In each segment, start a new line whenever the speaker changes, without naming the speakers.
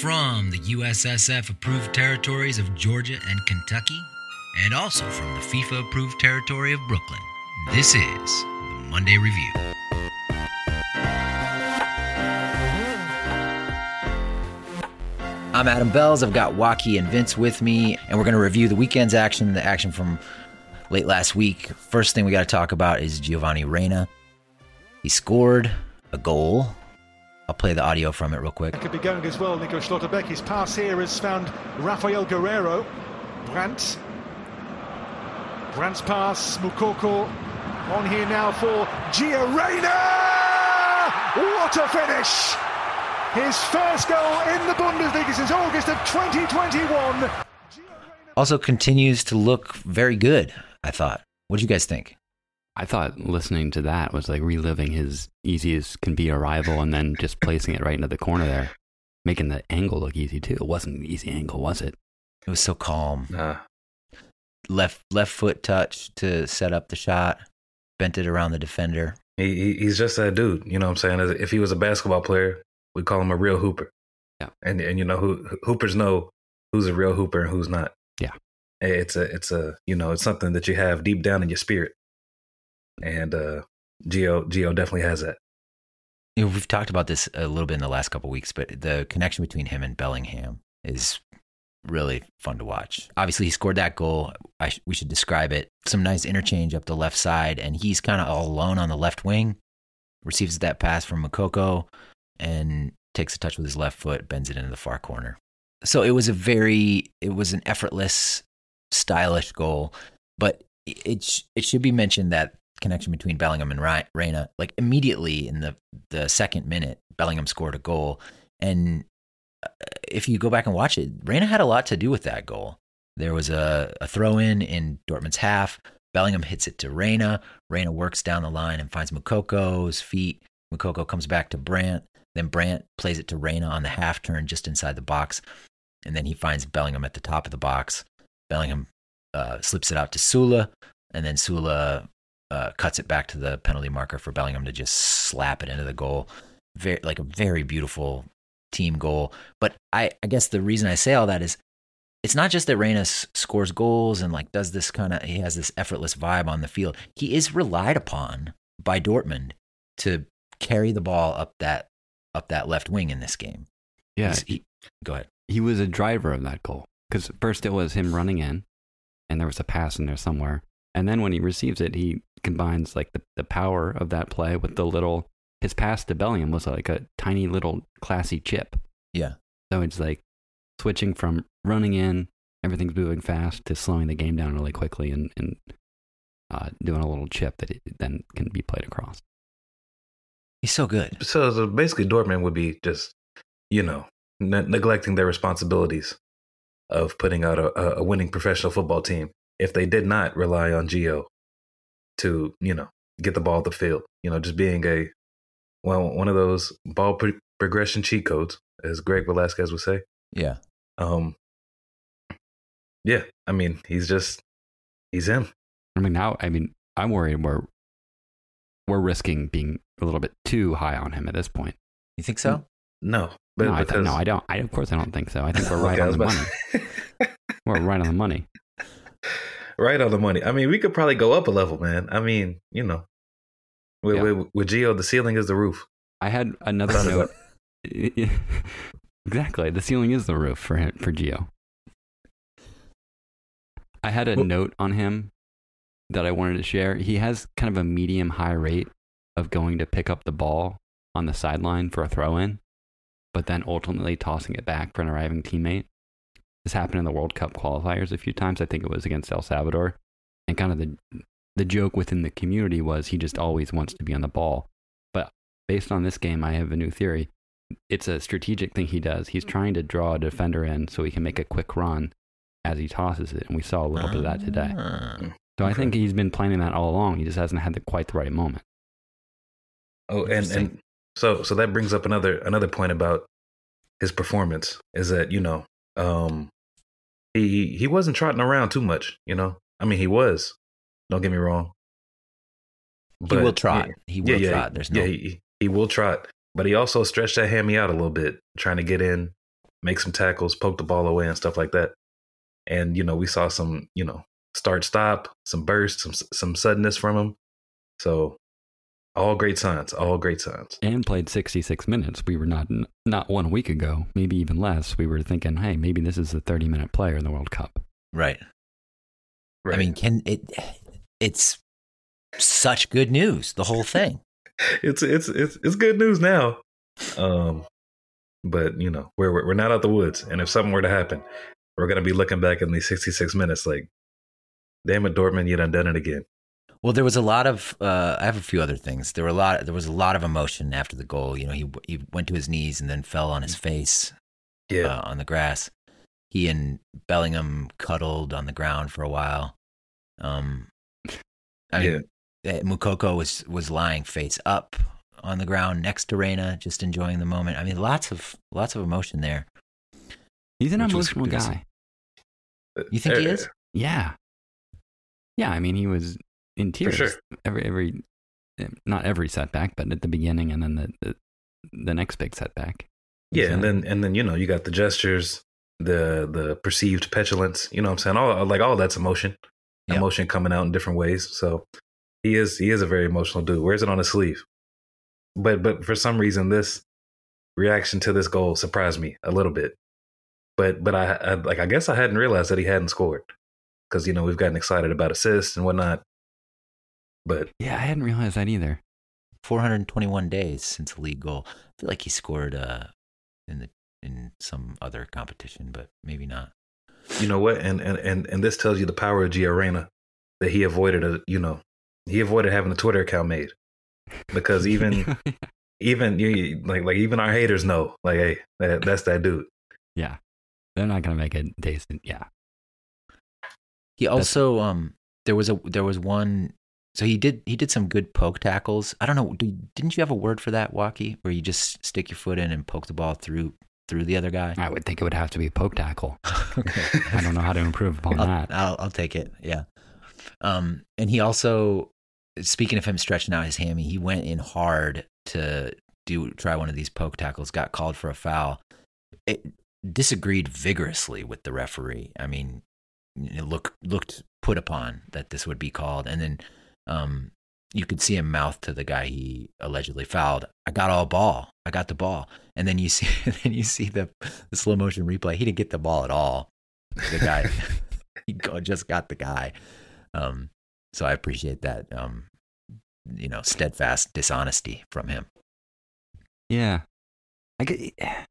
From the USSF approved territories of Georgia and Kentucky, and also from the FIFA approved territory of Brooklyn, this is the Monday Review. I'm Adam Bells. I've got Watke and Vince with me, and we're going to review the weekend's action, the action from late last week. First thing we got to talk about is Giovanni Reyna. He scored a goal. I'll play the audio from it real quick.
Could be going as well, Nico Schlotterbeck. His pass here has found Rafael Guerreiro. Brandt. Brandt's pass, Moukoko on here now for Gio Reyna! What a finish! His first goal in the Bundesliga since August of 2021.
Also continues to look very good, I thought. What do you guys think?
I thought listening to that was like reliving his easy as can be arrival and then just placing it right into the corner there, making the angle look easy too. It wasn't an easy angle, was it?
It was so calm.
Nah.
Left left foot touch to set up the shot, bent it around the defender.
He, he he's just that dude. You know what I'm saying? If he was a basketball player, we call him a real hooper.
Yeah.
And and you know who hoopers know who's a real hooper and who's not.
Yeah.
It's a it's a you know it's something that you have deep down in your spirit. And uh Geo Gio definitely has that.
You know, we've talked about this a little bit in the last couple weeks, but the connection between him and Bellingham is really fun to watch. Obviously, he scored that goal. Sh- we should describe it. Some nice interchange up the left side, and he's kind of all alone on the left wing. Receives that pass from Moukoko and takes a touch with his left foot, bends it into the far corner. So it was a very, it was an effortless, stylish goal. But it sh- it should be mentioned that connection between Bellingham and Reyna, like immediately in the the second minute, Bellingham scored a goal, and uh, if you go back and watch it, Reyna had a lot to do with that goal. There was a, a throw in in Dortmund's half. Bellingham hits it to Reyna. Reyna works down the line and finds Moukoko's feet. Moukoko comes back to Brandt. Then Brandt plays it to Reyna on the half turn just inside the box. And then he finds Bellingham at the top of the box. Bellingham uh, slips it out to Süle. And then Süle uh, cuts it back to the penalty marker for Bellingham to just slap it into the goal. Very, like a very beautiful team goal. But I, I guess the reason I say all that is it's not just that Reyna scores goals and like does this kind of he has this effortless vibe on the field. He is relied upon by Dortmund to carry the ball up that up that left wing in this game.
Yeah.
He- go ahead.
he was a driver of that goal because first it was him running in and there was a pass in there somewhere and then when he receives it he combines like the, the power of that play with the little his pass to bellingham was like a tiny little classy chip
Yeah.
so it's like switching from running in everything's moving fast to slowing the game down really quickly and, and uh, doing a little chip that it then can be played across
He's so good.
So, so basically Dortmund would be just, you know, ne- neglecting their responsibilities of putting out a, a winning professional football team if they did not rely on Gio to, you know, get the ball at the field. You know, just being a well, one of those ball pro- progression cheat codes, as Greg Velasquez would say.
Yeah.
Um, yeah, I mean, he's just he's him.
i mean now i mean i'm worried we're we're risking being a little bit too high on him at this point
You think so?
No, but
no, I th- no, I don't. I of course I don't think so. I think we're right
Okay,
on the money. We're right on the money.
Right on the money. I mean, we could probably go up a level, man. I mean, you know, with,
Yeah.
with, with Gio, the ceiling is the roof.
I had another note. exactly, the ceiling is the roof for him, for Gio. I had a
Well-
note on him that I wanted to share. He has kind of a medium high rate of going to pick up the ball on the sideline for a throw in, but then ultimately tossing it back for an arriving teammate. This happened in the World Cup qualifiers a few times. I think it was against El Salvador. And kind of the the joke within the community was he just always wants to be on the ball. But based on this game, I have a new theory. It's a strategic thing he does. He's trying to draw a defender in so he can make a quick run as he tosses it, and we saw a little bit of that today.
Ah.
So I think he's been planning that all along. He just hasn't had the, quite the right moment.
Oh, and and so so that brings up another another point about his performance is that you know um he he wasn't trotting around too much. You know, I mean, he was. Don't get me wrong.
He will trot. He will
yeah,
trot. There's no.
yeah, he, he will trot, but he also stretched that hammy out a little bit, trying to get in make some tackles, poke the ball away, and stuff like that. And you know, we saw some, you know, start stop, some burst, some some suddenness from him. So all great signs, all great signs.
And played 66 minutes. We were not not one week ago, maybe even less. We were thinking, hey, maybe this is a 30 minute player in the World Cup.
Right.
Right.
I mean, can it? It's such good news. The whole thing.
it's it's it's it's good news now. Um, but you know, we're we're not out the woods, and if something were to happen, we're gonna be looking back in these 66 minutes like, damn it, Dortmund, you done done it again.
Well, there was a lot of. Uh, I have a few other things. There were a lot. There was a lot of emotion after the goal. You know, he he went to his knees and then fell on his face
Yeah,
uh, on the grass. He and Bellingham cuddled on the ground for a while. Um, I mean, uh, Moukoko was was lying face up on the ground next to Reyna, just enjoying the moment. I mean, lots of lots of emotion there.
He's an emotional
good to see.
guy.
You think he
Uh,
is?
Yeah. Yeah, I mean, he was in tears
sure.
every every eh, not every setback, but at the beginning and then the the, the next big setback.
Yeah, and then and then you know you got the gestures, the the perceived petulance. You know what I'm saying? All like all that's emotion,
Yeah.
emotion coming out in different ways. So he is he is a very emotional dude. Wears it on his sleeve. But but for some reason this reaction to this goal surprised me a little bit. But but I, I like I guess I hadn't realized that he hadn't scored because you know we've gotten excited about assists and whatnot. But
yeah, I hadn't realized that either.
421 days since the league goal. I feel like he scored uh, in the in some other competition, but maybe not.
you know what? And and and and this tells you the power of Gio Reyna that he avoided a you know he avoided having a Twitter account made because even even you like like even our haters know like hey that, that's that dude.
yeah, they're not gonna make it decent. Yeah,
He also um there was a there was one so he did he did some good poke tackles. I don't know, do, didn't you have a word for that, Watke, where you just stick your foot in and poke the ball through through the other guy?
I would think it would have to be a poke tackle.
okay.
I don't know how to improve upon
I'll,
that.
I'll I'll take it. Yeah. Um, and he also, speaking of him stretching out his hammy, he went in hard to do try one of these poke tackles. Got called for a foul. It disagreed vigorously with the referee. I mean, it look looked put upon that this would be called, and then um, you could see him mouth to the guy he allegedly fouled. I got all ball. I got the ball, and then you see then you see the, the slow motion replay. He didn't get the ball at all. The guy he go- just got the guy. Um, so I appreciate that. Um, you know, steadfast dishonesty from him.
Yeah, I get.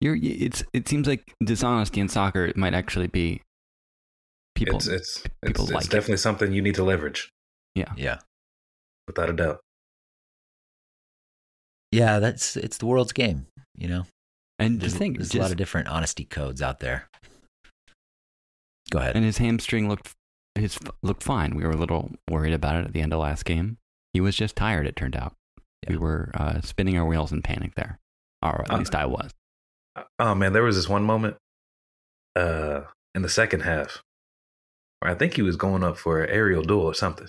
You're. It's. It seems like dishonesty in soccer might actually be people.
it's it's it's,
people
it's
like it.
definitely something you need to leverage
Yeah, Yeah.
without a doubt.
yeah. That's it's the world's game. You know,
and
there's,
just think,
there's
just,
a lot of different honesty codes out there. Go ahead.
and his hamstring looked his looked fine. We were a little worried about it at the end of last game. He was just tired. It turned out. We were uh, spinning our wheels in panic there, or at
Uh,
least I was.
Oh man, there was this one moment uh in the second half where I think he was going up for an aerial duel or something.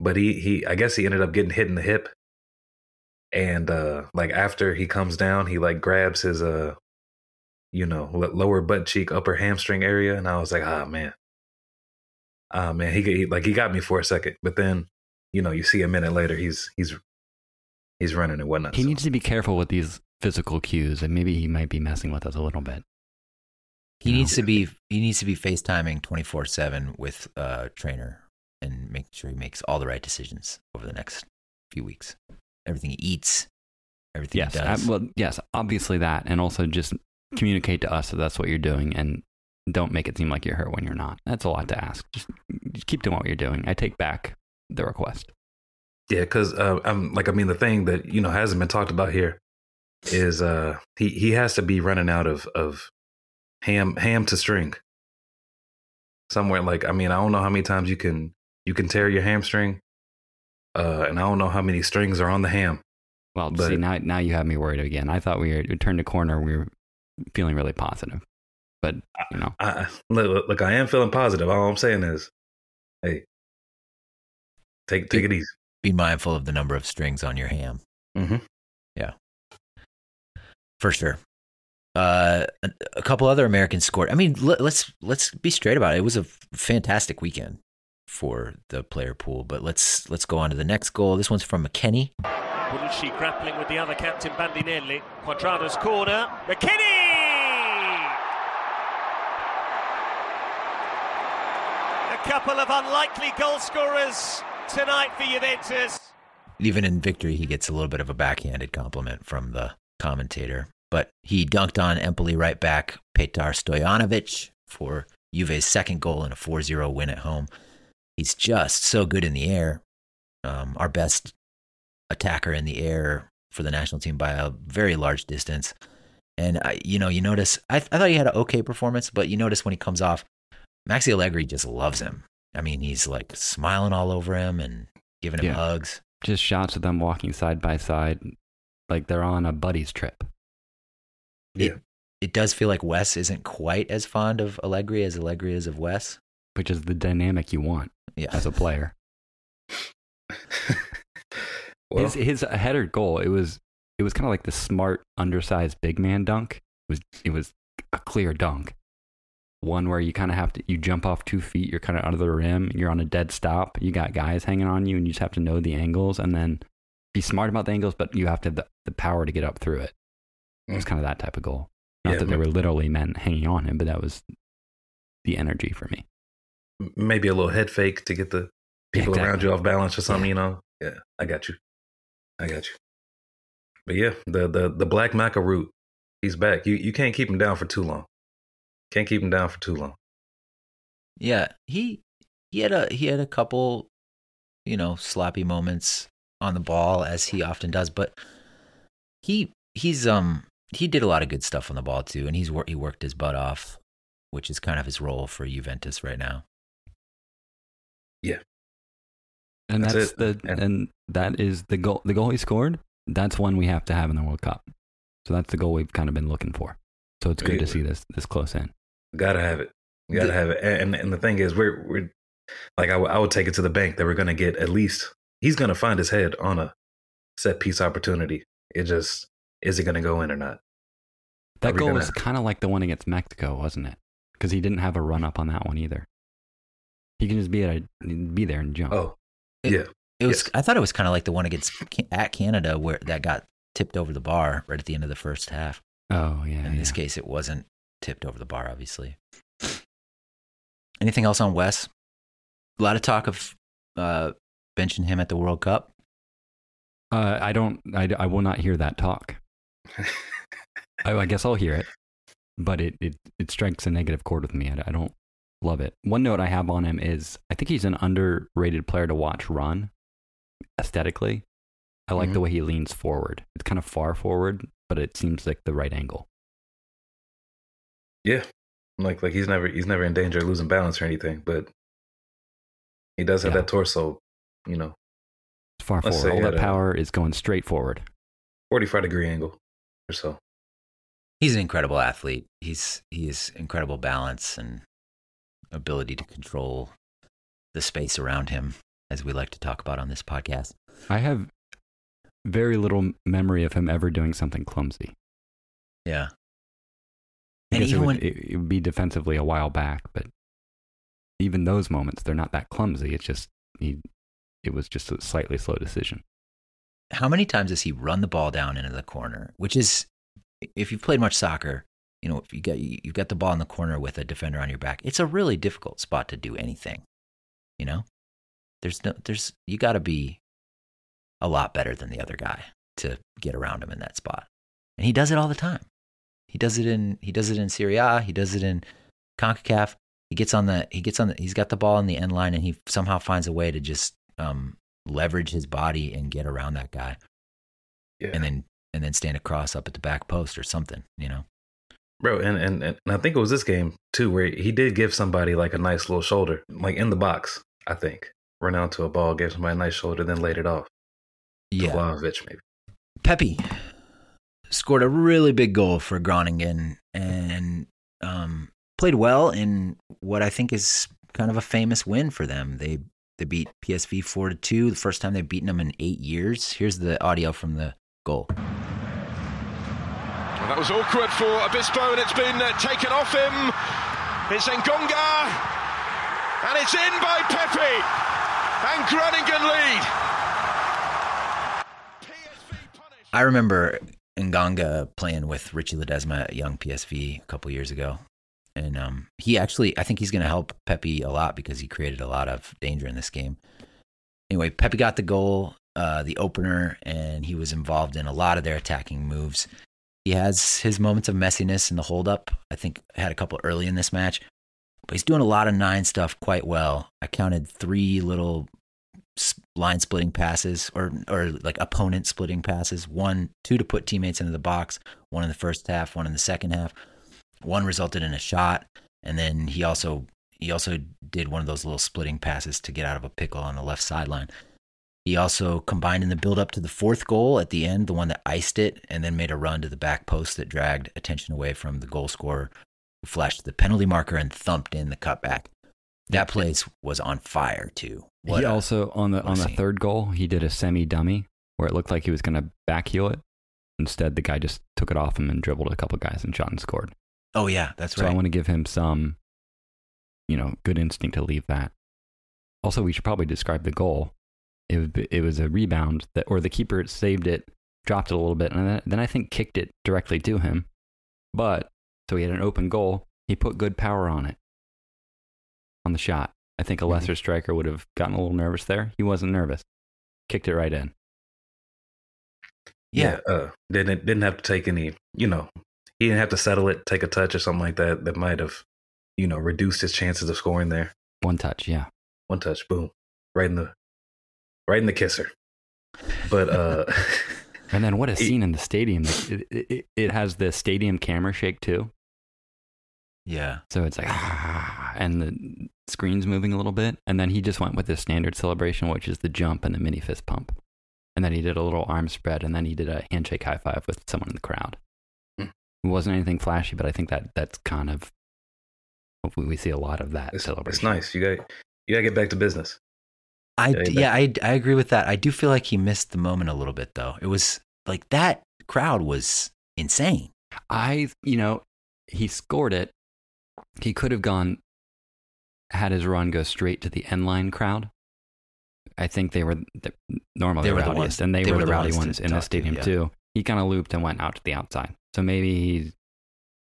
But he he I guess he ended up getting hit in the hip. And uh like after he comes down, he like grabs his uh you know, lower butt cheek, upper hamstring area and I was like, "Ah, man." Ah, man, he, he like he got me for a second, but then you know, you see a minute later he's he's he's running and whatnot.
He
so-
needs to be careful with these physical cues, and maybe he might be messing with us a little bit.
he
you know.
needs to be he needs to be FaceTiming twenty four seven with a trainer and make sure he makes all the right decisions over the next few weeks. Everything he eats, everything
Yes,
he
I-
does.
well, yes, obviously that, and also just communicate to us that that's what you're doing, and don't make it seem like you're hurt when you're not. That's a lot to ask. Just, just keep doing what you're doing. I take back the request.
Yeah, because uh, I'm like I mean the thing that you know hasn't been talked about here is uh he he has to be running out of of ham ham to string somewhere like I mean I don't know how many times you can you can tear your hamstring uh and I don't know how many strings are on the ham
Well,
But-
see now, now you have me worried again. I thought we were we turned a corner. We were feeling really positive, but you know,
I, I- look, look I am feeling positive all I'm saying is hey take take it easy
be mindful of the number of strings on your ham.
Mm-hmm.
Yeah, for sure. Uh, a, a couple other Americans scored. I mean, let, let's let's be straight about it. It was a fantastic weekend for the player pool. But let's let's go on to the next goal. This one's from McKennie.
Bonucci grappling with the other captain Bandinelli. Cuadrado's corner. McKennie! A couple of unlikely goal scorers tonight for Juventus.
Even in victory, he gets a little bit of a backhanded compliment from the commentator. But he dunked on Empoli right back Petar Stojanovic for Juve's second goal in a 4 0 win at home. He's just so good in the air. Um, our best attacker in the air for the national team by a very large distance. And I, you know, you notice I, I thought he had an okay performance, but you notice when he comes off, Maxi Allegri just loves him. I mean, he's like smiling all over him and giving him
Yeah.
hugs.
Just shots of them walking side by side, like they're on a buddy's trip.
Yeah.
It does feel like Wes isn't quite as fond of Allegri as Allegri is of Wes.
which is the dynamic you want
Yeah.
as a player.
well,
his his header goal, it was it was kind of like the smart undersized big man dunk. It was it was a clear dunk. One where you kind of have to you jump off two feet, you're kind of under the rim, you're on a dead stop, you got guys hanging on you, and you just have to know the angles and then be smart about the angles, but you have to have the, the power to get up through it. It was
Mm.
kind of that type of goal. Not
Yeah,
that there were literally men hanging on him, but that was the energy for me.
Maybe a little head fake to get the people around
Exactly.
you off balance or something, you know? Yeah, I got you. I got you. But yeah, the the the black maca root, he's back. You you can't keep him down for too long. Can't keep him down for too long.
Yeah, he he had a he had a couple, you know, sloppy moments on the ball as he often does, but he he's um he did a lot of good stuff on the ball too, and he's wor- he worked his butt off, which is kind of his role for Juventus right now.
And
That's
that's, the
And-
and, that is the goal. The goal he scored. That's one we have to have in the World Cup. So that's the goal we've kind of been looking for. So it's good to see this this close in.
Gotta have it. Gotta
The-
have it. And and the thing is, we're we're like I, w- I would take it to the bank that we're gonna get at least he's gonna find his head on a set piece opportunity. It just is it gonna go in or not?
That goal
gonna-
was kind of like the one against Mexico, wasn't it? Because he didn't have a run up on that one either. He can just be at a, be there and jump.
Oh,
It-
yeah.
It was
Yes.
I thought it was kind of like the one against at Canada where that got tipped over the bar right at the end of the first half.
Oh yeah.
In this case, it wasn't tipped over the bar, obviously. Anything else on Wes? A lot of talk of uh, benching him at the World Cup.
Uh, I don't. I, I will not hear that talk. I, I guess I'll hear it, but it, it, it strikes a negative chord with me. I, I don't love it. One note I have on him is I think he's an underrated player to watch run aesthetically. I like the mm-hmm. way he leans forward. It's kind of far forward, but it seems like the right angle.
Yeah, like like he's never he's never in danger of losing balance or anything, but he does have
Yeah.
that torso, you know,
It's far
Let's
forward. All that
a-
power is going straight forward.
forty five degree angle or so.
He's an incredible athlete. He's he has incredible balance and ability to control the space around him, as we like to talk about on this podcast.
I have very little memory of him ever doing something clumsy.
Yeah. And
guess it would,
when-
it, would be defensively a while back, but even those moments, they're not that clumsy. It's just he, it was just a slightly slow decision.
how many times does he run the ball down into the corner? Which is, if you've played much soccer, you know, if you get you've got the ball in the corner with a defender on your back, it's a really difficult spot to do anything. You know, there's no, there's you got to be a lot better than the other guy to get around him in that spot, and he does it all the time. He does it in he does it in Serie A. He does it in Concacaf. He gets on the he gets on the he's got the ball in the end line, and he somehow finds a way to just um, leverage his body and get around that guy
Yeah,
and then and then stand across up at the back post or something, you know.
Bro, and, and and I think it was this game too where he did give somebody like a nice little shoulder, like in the box. I think run out to a ball, gave somebody a nice shoulder, then laid it off.
Yeah.
Maybe.
Pepi scored a really big goal for Groningen and um, played well in what I think is kind of a famous win for them. They they beat PSV four to two, the first time they've beaten them in eight years. Here's the audio from the goal.
That was awkward for Obispo, and it's been uh, taken off him. It's Ngonge, and it's in by Pepi, and Groningen lead.
I remember Ngonge playing with Richie Ledezma at Jong PSV a couple years ago. And um, he actually, I think he's going to help Pepi a lot because he created a lot of danger in this game. Anyway, Pepi got the goal, uh, the opener, and he was involved in a lot of their attacking moves. He has his moments of messiness in the holdup. I think had a couple early in this match, but he's doing a lot of nine stuff quite well. I counted three little line splitting passes or or like opponent splitting passes. One, two to put teammates into the box. One in the first half, one in the second half. One resulted in a shot, and then he also he also did one of those little splitting passes to get out of a pickle on the left sideline. He also combined in the build up to the fourth goal at the end, the one that iced it, and then made a run to the back post that dragged attention away from the goal scorer, who flashed the penalty marker and thumped in the cutback. That place was on fire too.
What he a, also on the on the scene. third goal, he did a semi dummy where it looked like he was going to backheel it. Instead, the guy just took it off him and dribbled a couple guys and shot and scored.
Oh yeah, that's
so
right.
So I want to give him some, you know, good instinct to leave that. Also, we should probably describe the goal. It was it was a rebound that, or the keeper saved it, dropped it a little bit, and then I think kicked it directly to him. But so he had an open goal. He put good power on it on the shot. I think a mm-hmm. lesser striker would have gotten a little nervous there. He wasn't nervous. Kicked it right in.
Yeah, yeah uh, didn't didn't have to take any. You know, he didn't have to settle it, take a touch or something like that. That might have, you know, reduced his chances of scoring there.
One touch, yeah.
One touch, boom, right in the, right in the kisser. But uh,
and then what a scene in the stadium! It, it, it has the stadium camera shake too.
Yeah.
So it's like, ah, and the screen's moving a little bit. And then he just went with the standard celebration, which is the jump and the mini fist pump. And then he did a little arm spread, and then he did a handshake high five with someone in the crowd. Mm. It wasn't anything flashy, but I think that that's kind of we see a lot of that
it's,
celebration.
It's nice. You got you got to get back to business.
I yeah, I I agree with that. I do feel like he missed the moment a little bit though. It was like that crowd was insane.
I you know he scored it he could have gone, had his run go straight to the end line crowd. I think they were the, normally they the rowdiest, the and they, they were, were, the rowdy ones in the stadium to, yeah. too. He kind of looped and went out to the outside. So maybe he's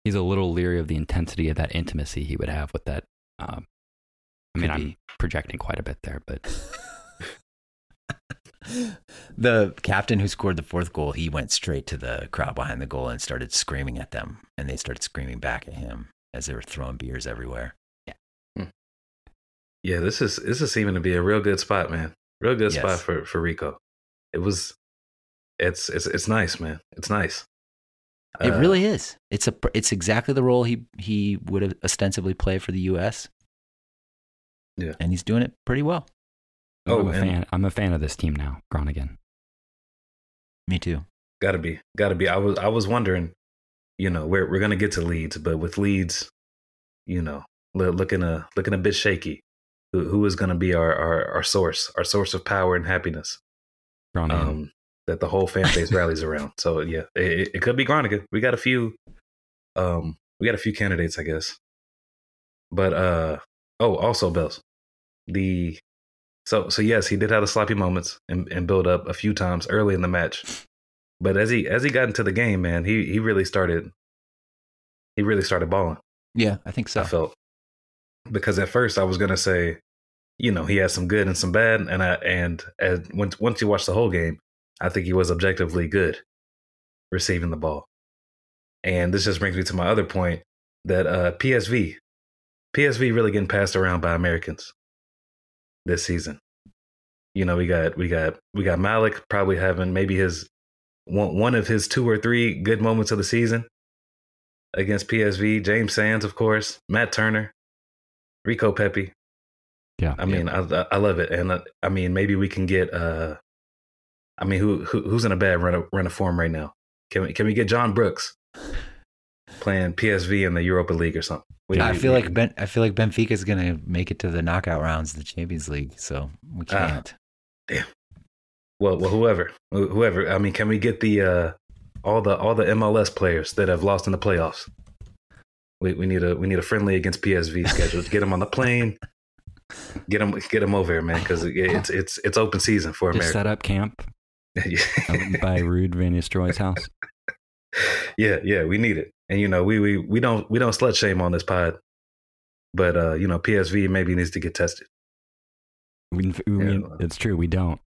he's a little leery of the intensity of that intimacy he would have with that. Um, I mean, I'm projecting quite a bit there, but
the captain who scored the fourth goal, he went straight to the crowd behind the goal and started screaming at them, and they started screaming back at him as they were throwing beers everywhere.
Yeah.
Hmm. Yeah, this is this is seeming to be a real good spot, man. Real good yes. spot for for Rico. It was it's it's it's nice, man. It's nice.
It uh, really is. It's a it's exactly the role he he would have ostensibly play for the US.
Yeah.
And he's doing it pretty well.
Oh, I'm a fan. I'm a fan of this team now, Groningen.
Me too.
Gotta be. Gotta be. I was I was wondering you know, we're we're gonna get to Leeds, but with Leeds, you know, looking a looking a bit shaky. Who, who is going to be our, our our source, our source of power and happiness? Um, that the whole fan base rallies around. So yeah, it, it could be Groningen. We got a few, um, we got a few candidates, I guess. But uh, oh, also Bells, the so so yes, he did have the sloppy moments and, and build up a few times early in the match. But as he as he got into the game, man, he he really started he really started balling.
Yeah, I think so.
I felt because at first I was gonna say, you know, he had some good and some bad, and I and as once once you watch the whole game, I think he was objectively good receiving the ball. And this just brings me to my other point that uh, PSV, PSV really getting passed around by Americans this season. You know, we got we got we got Malik probably having maybe his one one of his two or three good moments of the season against PSV. James Sands, of course, Matt Turner, Rico Pepi.
Yeah,
I mean,
yeah.
I I love it, and uh, I mean, maybe we can get. uh I mean, who, who who's in a bad run of, run of form right now? Can we can we get John Brooks playing PSV in the Europa League or something?
We, I feel like Ben. I feel like Benfica is going to make it to the knockout rounds of the Champions League, so we ah, can't.
Uh, damn well, well, whoever, whoever. I mean, can we get the uh, all the all the MLS players that have lost in the playoffs. We we need a we need a friendly against PSV schedule. Get them on the plane. Get them get them over here, man, because it's it's it's open season for
Just
America.
set up camp by Ruud Van Nistelrooy's house.
yeah, yeah, we need it. And you know, we we we don't we don't slut shame on this pod, but uh, you know, PSV maybe needs to get tested.
We, we,
Yeah.
It's true. We don't.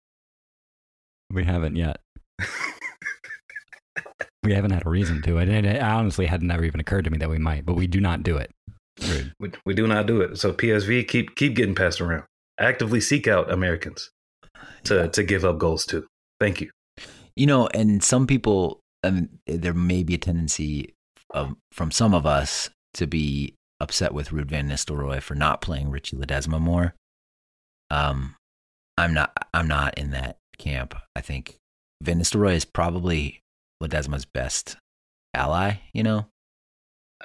We haven't yet. we haven't had a reason to. It, it honestly had never even occurred to me that we might, but we do not do it.
We, we do not do it. So PSV keep keep getting passed around. Actively seek out Americans to to give up goals to. Thank you.
You know, and some people, I mean, there may be a tendency of, from some of us to be upset with Ruud van Nistelrooy for not playing Richie Ledezma more. Um, I'm not. I'm not in that camp. I think Van Nistelrooy is probably Ledezma's best ally. You know,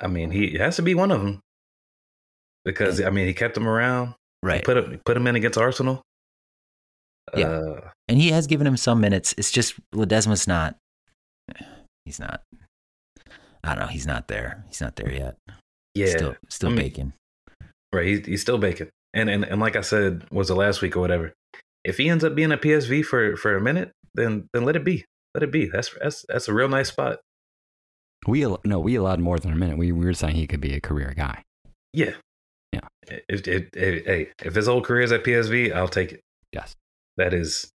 I mean, he has to be one of them because I mean, he kept him around. He
right?
Put him put him in against Arsenal.
Yeah.
Uh,
and he has given him some minutes. It's just Ledezma's not. He's not. I don't know. He's not there. He's not there yet.
yeah.
Still, still
I mean,
baking.
Right. He's, he's still baking. And, and and like I said, was it last week or whatever? If he ends up being a PSV for for a minute, then then let it be. Let it be. That's that's that's a real nice spot.
We al- no, we allowed more than a minute. We, we were saying he could be a career guy.
Yeah.
Yeah.
If, if, if, hey, if his whole career is at PSV, I'll take it.
Yes.
That is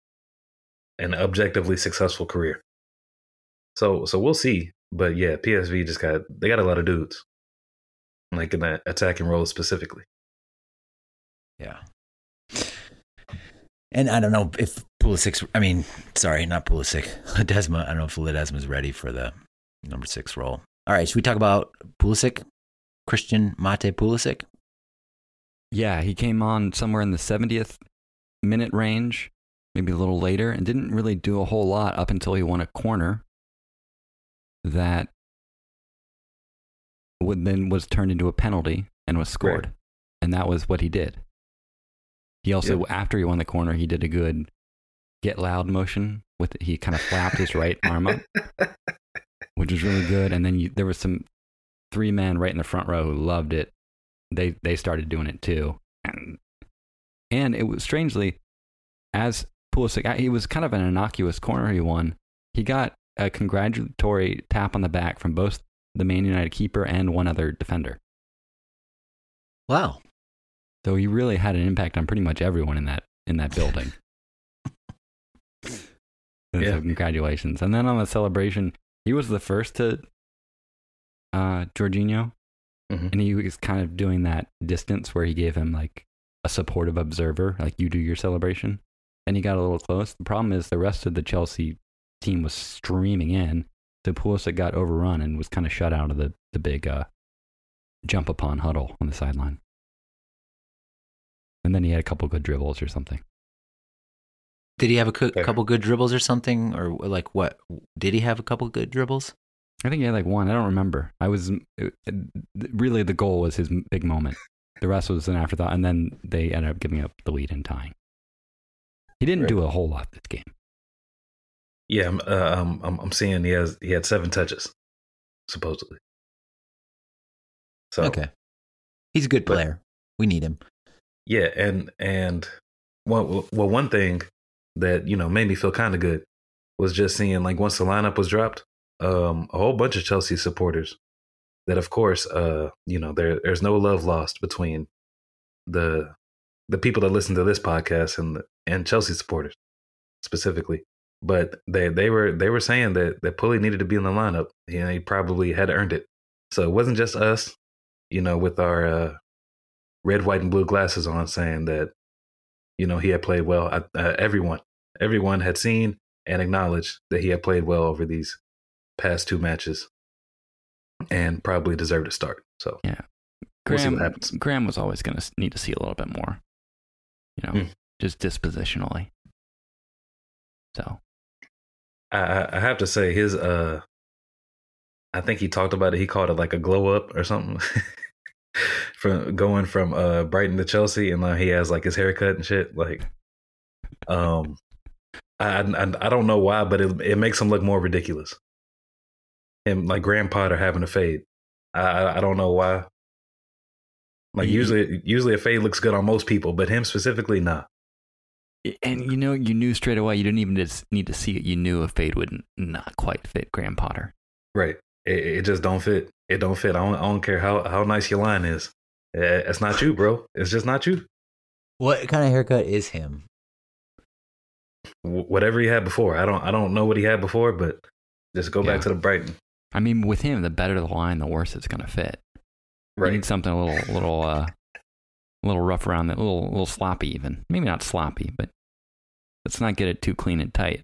an objectively successful career. So so we'll see. But yeah, PSV just got they got a lot of dudes. Like in that attacking role specifically.
Yeah. And I don't know if Pulisic. I mean, sorry, not Pulisic. Ledezma. I don't know if Ledezma's ready for the number six role. All right, should we talk about Pulisic? Christian Mate Pulisic.
Yeah, he came on somewhere in the 70th minute range, maybe a little later, and didn't really do a whole lot up until he won a corner that would then was turned into a penalty and was scored. And that was what he did. He also,
Yep.
after he won the corner, he did a good get loud motion with he kind of flapped his right arm up, which was really good. And then you, there was some three men right in the front row who loved it. They they started doing it too, and and it was strangely as Pulisic, he was kind of an innocuous corner he won. He got a congratulatory tap on the back from both the Man United keeper and one other defender.
Wow.
So he really had an impact on pretty much everyone in that in that building.
Yeah.
So congratulations. And then on the celebration, he was the first to uh Jorginho.
Mhm.
And he was kind of doing that distance where he gave him like a supportive observer, like you do your celebration. And he got a little close. The problem is the rest of the Chelsea team was streaming in. So Pulisic got overrun and was kind of shut out of the, the big uh, jump upon huddle on the sideline. And then he had a couple good dribbles or something.
Did he have a cou-
Fair.
couple good dribbles or something, or like what? Did he have a couple good dribbles?
I think he had like one. I don't remember. I was it, really the goal was his big moment. The rest was an afterthought, and then they ended up giving up the lead and tying. He didn't
Right.
do a whole lot this game.
Yeah, I'm, uh, um, I'm I'm seeing he has he had seven touches, supposedly. So
Okay, he's a good
But-
player. we need him.
yeah, and and well, well, one thing that you know made me feel kind of good was just seeing like once the lineup was dropped, um, a whole bunch of Chelsea supporters. That of course, uh, you know, there there's no love lost between the the people that listen to this podcast and and Chelsea supporters specifically. But they they were they were saying that that Pulley needed to be in the lineup. You know, he probably had earned it. So it wasn't just us, you know, with our uh, red, white, and blue glasses on, saying that you know he had played well. I, uh, everyone everyone had seen and acknowledged that he had played well over these past two matches, and probably deserved a start. So
Yeah.
We'll
Graham,
happens.
Graham was always going to need to see a little bit more, you know,
Hmm.
just dispositionally. So,
I, I have to say his uh I think he talked about it. He called it like a glow up or something. from going from uh Brighton to Chelsea and like he has like his haircut and shit. Like um I I, I don't know why, but it it makes him look more ridiculous. him like Graham Potter having a fade. I I, don't know why. Like usually usually a fade looks good on most people, but him specifically, nah.
And you know, you knew straight away. You didn't even just need to see it. You knew a fade would n- not quite fit Graham Potter.
Right. It, it just don't fit. It don't fit. I don't, I don't care how, how nice your line is. Eh, It's not you, bro. It's just not you.
What kind of haircut is him?
Whatever he had before. I don't I don't know what he had before, but just go
Yeah.
back to the Brighton.
I mean, with him, the better the line, the worse it's going to fit. Right. You
Right.
need something a little, little, uh, a little rough around that, a little, little sloppy even. Maybe not sloppy, but let's not get it too clean and tight.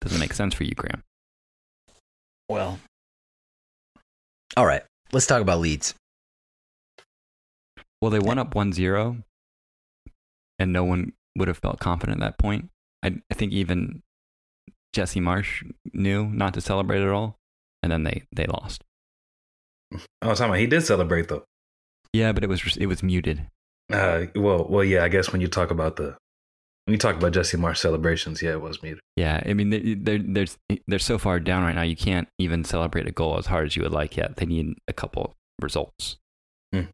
Doesn't make sense for you, Graham.
Well, all right. Let's talk about Leeds.
Well, they went up 1-0, and no one would have felt confident at that point. I, I think even Jesse Marsh knew not to celebrate at all, and then they, they lost.
Oh, talking about he did celebrate though.
Yeah, but it was it was muted.
Uh, well, well, yeah. I guess when you talk about the when you talk about Jesse Marsh celebrations, yeah, it was muted.
Yeah, I mean they- they're they're they're so far down right now. You can't even celebrate a goal as hard as you would like yet. They need a couple results,
Hmm.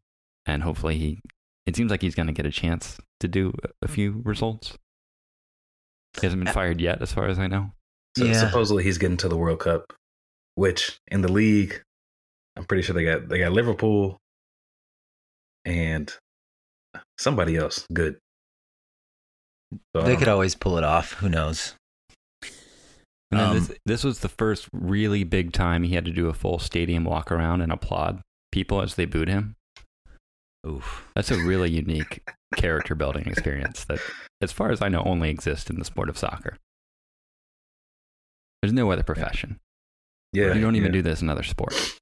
and hopefully he. It seems like he's going to get a chance to do a few results. He hasn't been fired yet, as far as I know.
So
Yeah.
supposedly he's getting to the World Cup, which in the league, I'm pretty sure they got they got Liverpool and somebody else good. So
They could
know.
always pull it off. Who knows?
And then
Um,
this this was the first really big time he had to do a full stadium walk around and applaud people as they booed him.
Oof.
That's a really unique character building experience that, as far as I know, only exists in the sport of soccer. There's no other profession.
yeah,
you don't even
yeah.
do this in other sports.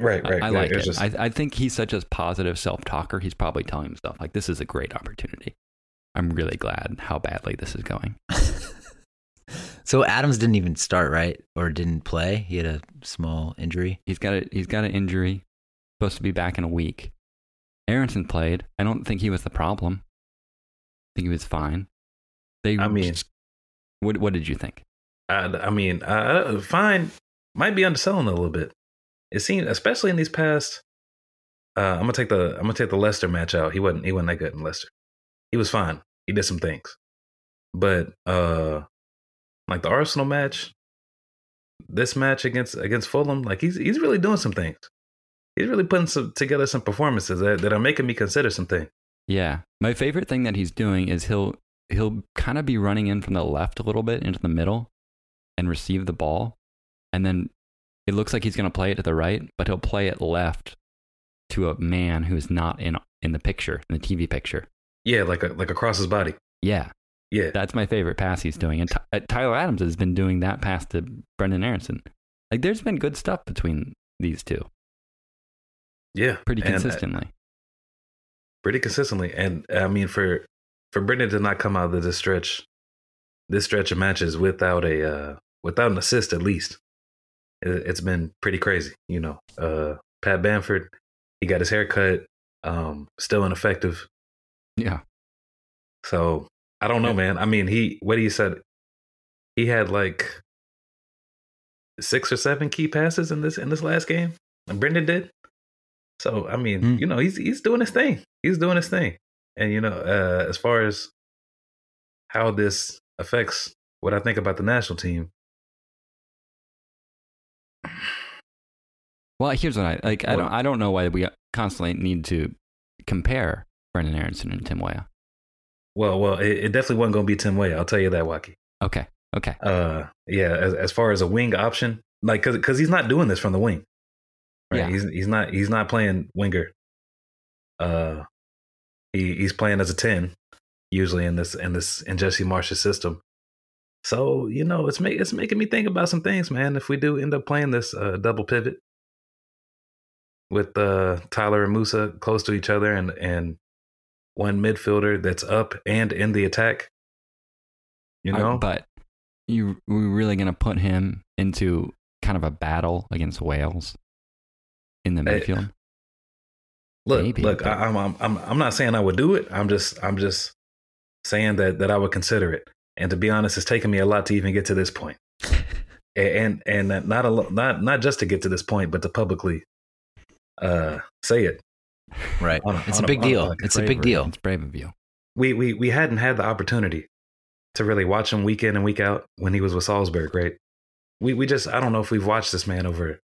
right,
I-
right.
I,
right.
like
It's
it.
just-
I, I think he's such a positive self talker. He's probably telling himself, like, this is a great opportunity. I'm really glad how badly this is going.
so Adams didn't even start, right? Or didn't play. He had a small injury.
He's got a he's got an injury, supposed to be back in a week. Aaronson played. I don't think he was the problem. I think he was fine. They
I mean-
what what did you think?
I, I mean, uh, fine. Might be underselling a little bit. It seemed, especially in these past. Uh, I'm gonna take the I'm gonna take the Leicester match out. He wasn't he wasn't that good in Leicester. He was fine. He did some things, but uh, like the Arsenal match, this match against against Fulham, like he's he's really doing some things. He's really putting some together some performances that, that are making me consider some things.
Yeah, my favorite thing that he's doing is he'll he'll kind of be running in from the left a little bit into the middle and receive the ball, and then it looks like he's going to play it to the right, but he'll play it left to a man who's not in in the picture in the TV picture.
Yeah, like a, like across his body.
Yeah,
Yeah,
That's my favorite pass he's doing. And Ty- uh, Tyler Adams has been doing that pass to Brenden Aaronson. Like, there's been good stuff between these two
yeah,
pretty
uh,
consistently.
pretty consistently. And I mean, for for Brenden to not come out of this stretch, this stretch of matches without a uh, without an assist at least, it, it's been pretty crazy. You know, uh, Pat Bamford, he got his hair cut, um, still ineffective.
Yeah.
So I don't know, man. I mean, he what he said, he had like six or seven key passes in this in this last game, and Brenden did. So I mean,
Hmm.
you know, he's he's doing his thing. He's doing his thing, and you know, uh, as far as how this affects what I think about the national team,
Well, here's what I like. I don't. I don't know why we constantly need to compare Brenden Aaronson and Tim Weah.
well, well, it, it definitely wasn't going to be Tim Weah. I'll tell you that, Watke.
Okay. Okay.
Uh, yeah, as, as far as a wing option, like because because he's not doing this from the wing, right?
Yeah.
He's he's not he's not playing winger. Uh, he he's playing as a ten usually in this in this in Jesse Marsh's system. So you know, it's make it's making me think about some things, man. If we do end up playing this uh, double pivot with uh, Tyler and Musah close to each other, and and one midfielder that's up and in the attack, you know,
but you we're really gonna put him into kind of a battle against Wales in the
Hey,
midfield.
Look,
Maybe,
look,
but-
I, I'm, I'm, I'm, I'm not saying I would do it. I'm just, I'm just saying that that I would consider it. And to be honest, it's taken me a lot to even get to this point. and and not a not not just to get to this point, but to publicly uh, say it.
Right.
A-
it's a
a-
big
a
deal.
podcast.
It's a big deal.
It's brave of you.
We we we hadn't had the opportunity to really watch him week in and week out when he was with Salzburg, right? We we just I don't know if we've watched this man over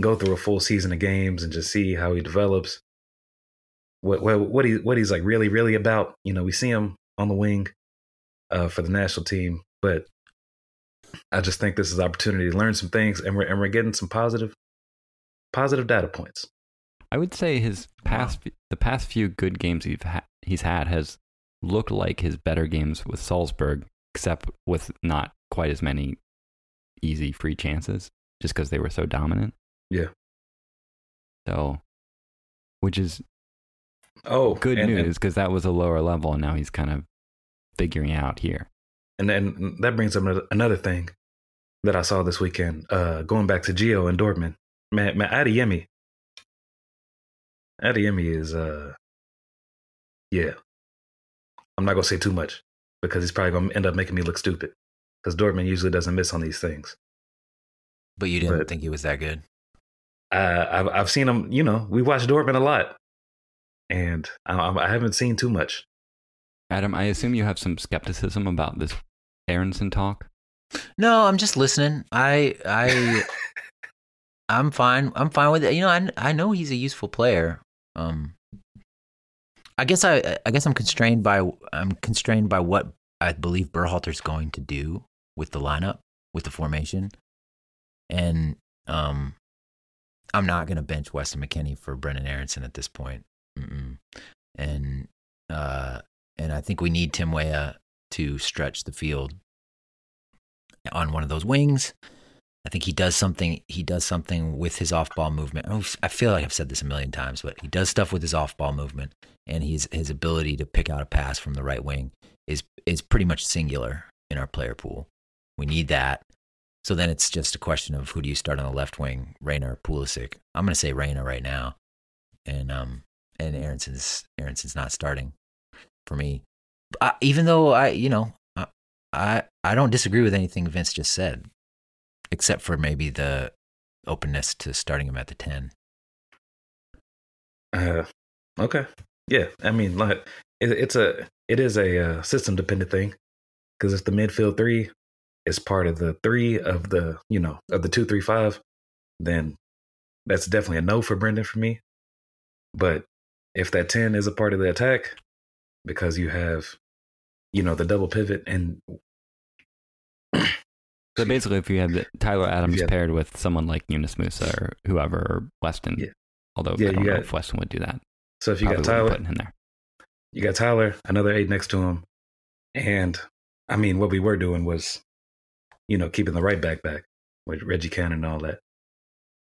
go through a full season of games and just see how he develops. What what what he what he's like really really about. You know, we see him on the wing uh, for the national team, but I just think this is an opportunity to learn some things, and we're and we're getting some positive positive data points.
I would say his past the past few good games he's ha- he's had has looked like his better games with Salzburg, except with not quite as many easy free chances, just because they were so dominant.
Yeah.
So, which is
Oh,
good
and,
news because that was a lower level, and now he's kind of figuring out here.
And then that brings up another- another thing that I saw this weekend. Uh, going back to Gio and Dortmund, man, man, Adeyemi, Adeyemi is, uh, yeah. I'm not gonna say too much because he's probably gonna end up making me look stupid because Dortmund usually doesn't miss on these things.
But you didn't
But-
think he was that good.
Uh, I've I've seen him. You know, we watch Dortmund a lot, and I, I I haven't seen too much.
Adam, I assume you have some skepticism about this Aaronson talk.
No, I'm just listening. I I I'm fine. I'm fine with it. You know, I I know he's a useful player. Um I guess I I guess I'm constrained by I'm constrained by what I believe Berhalter's going to do with the lineup, with the formation. And um I'm not going to bench Weston McKennie for Brenden Aaronson at this point. Mm-mm. And uh and I think we need Tim Weah to stretch the field on one of those wings. I think he does something. He does something with his off-ball movement. Oh, I feel like I've said this a million times, but he does stuff with his off-ball movement, and his his ability to pick out a pass from the right wing is is pretty much singular in our player pool. We need that. So then it's just a question of who do you start on the left wing, Reyna or Pulisic. I'm going to say Reyna right now, and um and Aaronson's Aaronson's not starting for me. I, even though I, you know, I, I I don't disagree with anything Vince just said, except for maybe the openness to starting him at the ten.
Uh, okay. Yeah. I mean, like it, it's a it is a uh, system dependent thing because if the midfield three is part of the three of the you know of the two three five, then that's definitely a no for Brendan for me. But if that ten is a part of the attack, because you have you know the double pivot and
So basically, if you had Tyler Adams
Yeah.
paired with someone like Yunus Musah or whoever, or Weston,
Yeah.
although
Yeah,
I don't know
got-
if Weston would do that.
so if you got
Probably wouldn't
Tyler,
put him in there.
you got Tyler, another eight next to him, and I mean, what we were doing was, you know, keeping the right back back with Reggie Cannon and all that.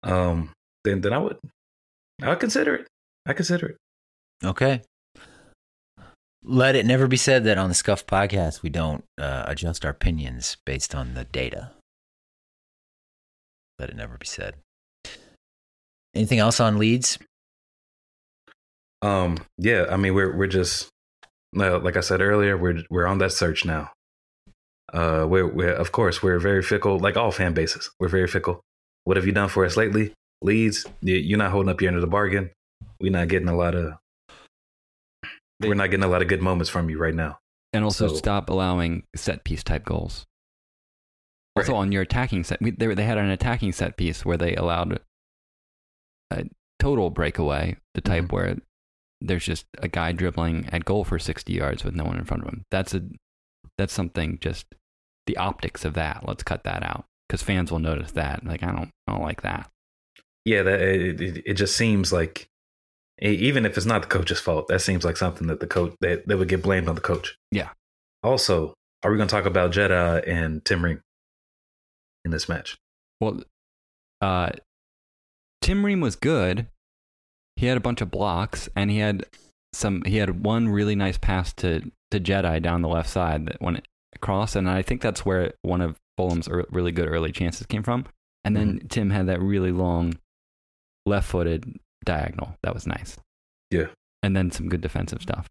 Um, then then I would, I would consider it. I consider it.
Okay. Let it never be said that on the Scuff podcast we don't uh, adjust our opinions based on the data. Let it never be said. Anything else on Leeds?
Um, yeah, I mean, we're we're just, like I said earlier, we're we're on that search now. Uh, we're we're of course we're very fickle, like all fan bases. We're very fickle. What have you done for us lately? Leeds, you- you're not holding up your end of the bargain. We're not getting a lot of. We're not getting a lot of good moments from you right now.
And also
So-
stop allowing set piece type goals. Also, on your attacking set, we, they, they had an attacking set piece where they allowed a total breakaway, the type
Mm-hmm.
where there's just a guy dribbling at goal for 60 yards with no one in front of him. That's a that's something just the optics of that. Let's cut that out because fans will notice that. Like I don't I don't like that.
Yeah, that it, it, it just seems like even if it's not the coach's fault, that seems like something that the coach that, that would get blamed on the coach.
Yeah.
Also, are we going to talk about Jedi and Tim Ream in this match?
Well, uh, Tim Ream was good. He had a bunch of blocks, and he had some. He had one really nice pass to to Jedi down the left side that went across, and I think that's where one of Fulham's really good early chances came from. And then Tim had that really long left-footed diagonal that was nice.
Yeah.
and then some good defensive stuff.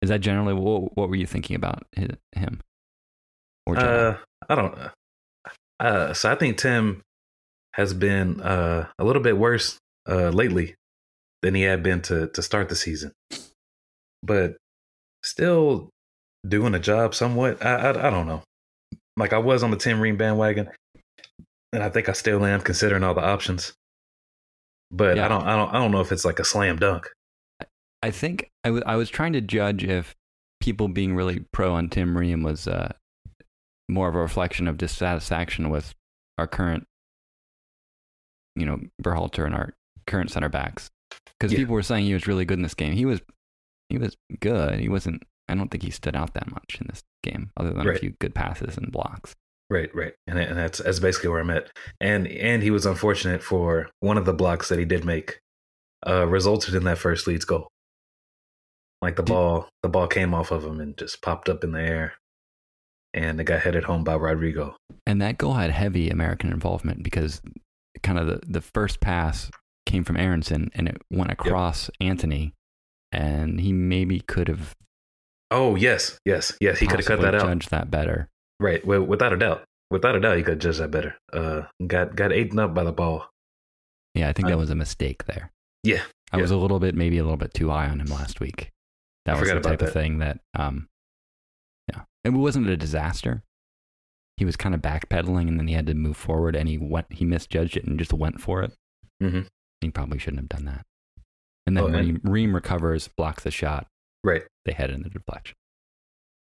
Is that generally what? What were you thinking about hi- him? Or Jedi?
Uh, I don't. Uh, so I think Tim has been uh, a little bit worse uh, lately than he had been to to start the season, but still doing a job somewhat. I, I I don't know. Like I was on the Tim Ream bandwagon, and I think I still am considering all the options. But
Yeah.
I don't I don't I don't know if it's like a slam dunk.
I think I wa- I was trying to judge if people being really pro on Tim Ream was uh, more of a reflection of dissatisfaction with our current, you know, Berhalter and our current center backs. Because
Yeah.
people were saying he was really good in this game. He was, he was good. He wasn't. I don't think he stood out that much in this game, other than a few good passes and blocks.
Right, right, and and that's that's basically where I'm at. And and he was unfortunate for one of the blocks that he did make, uh, resulted in that first Leeds goal. Like the ball, the ball came off of him and just popped up in the air, and it got headed home by Rodrigo.
And that goal had heavy American involvement because kind of the, the first pass came from Aaronson and it went across Anthony, and he maybe could have
Oh yes, yes, yes. He could have cut that out.
judged that better.
Right, well, without a doubt, without a doubt, he could judge that better. Uh, got got eaten up by the ball.
Yeah, I think
I-
that was a mistake there.
Yeah,
I
yeah.
was a little bit, maybe a little bit too high on him last week. That
I
was the type of thing that, um, yeah, it wasn't a disaster. He was kind of backpedaling, and then he had to move forward, and he went, he misjudged it and just went for it.
Mhm.
He probably shouldn't have done that. And then
Oh,
Ream, Ream recovers, blocks the shot.
right.
They head in the deflection.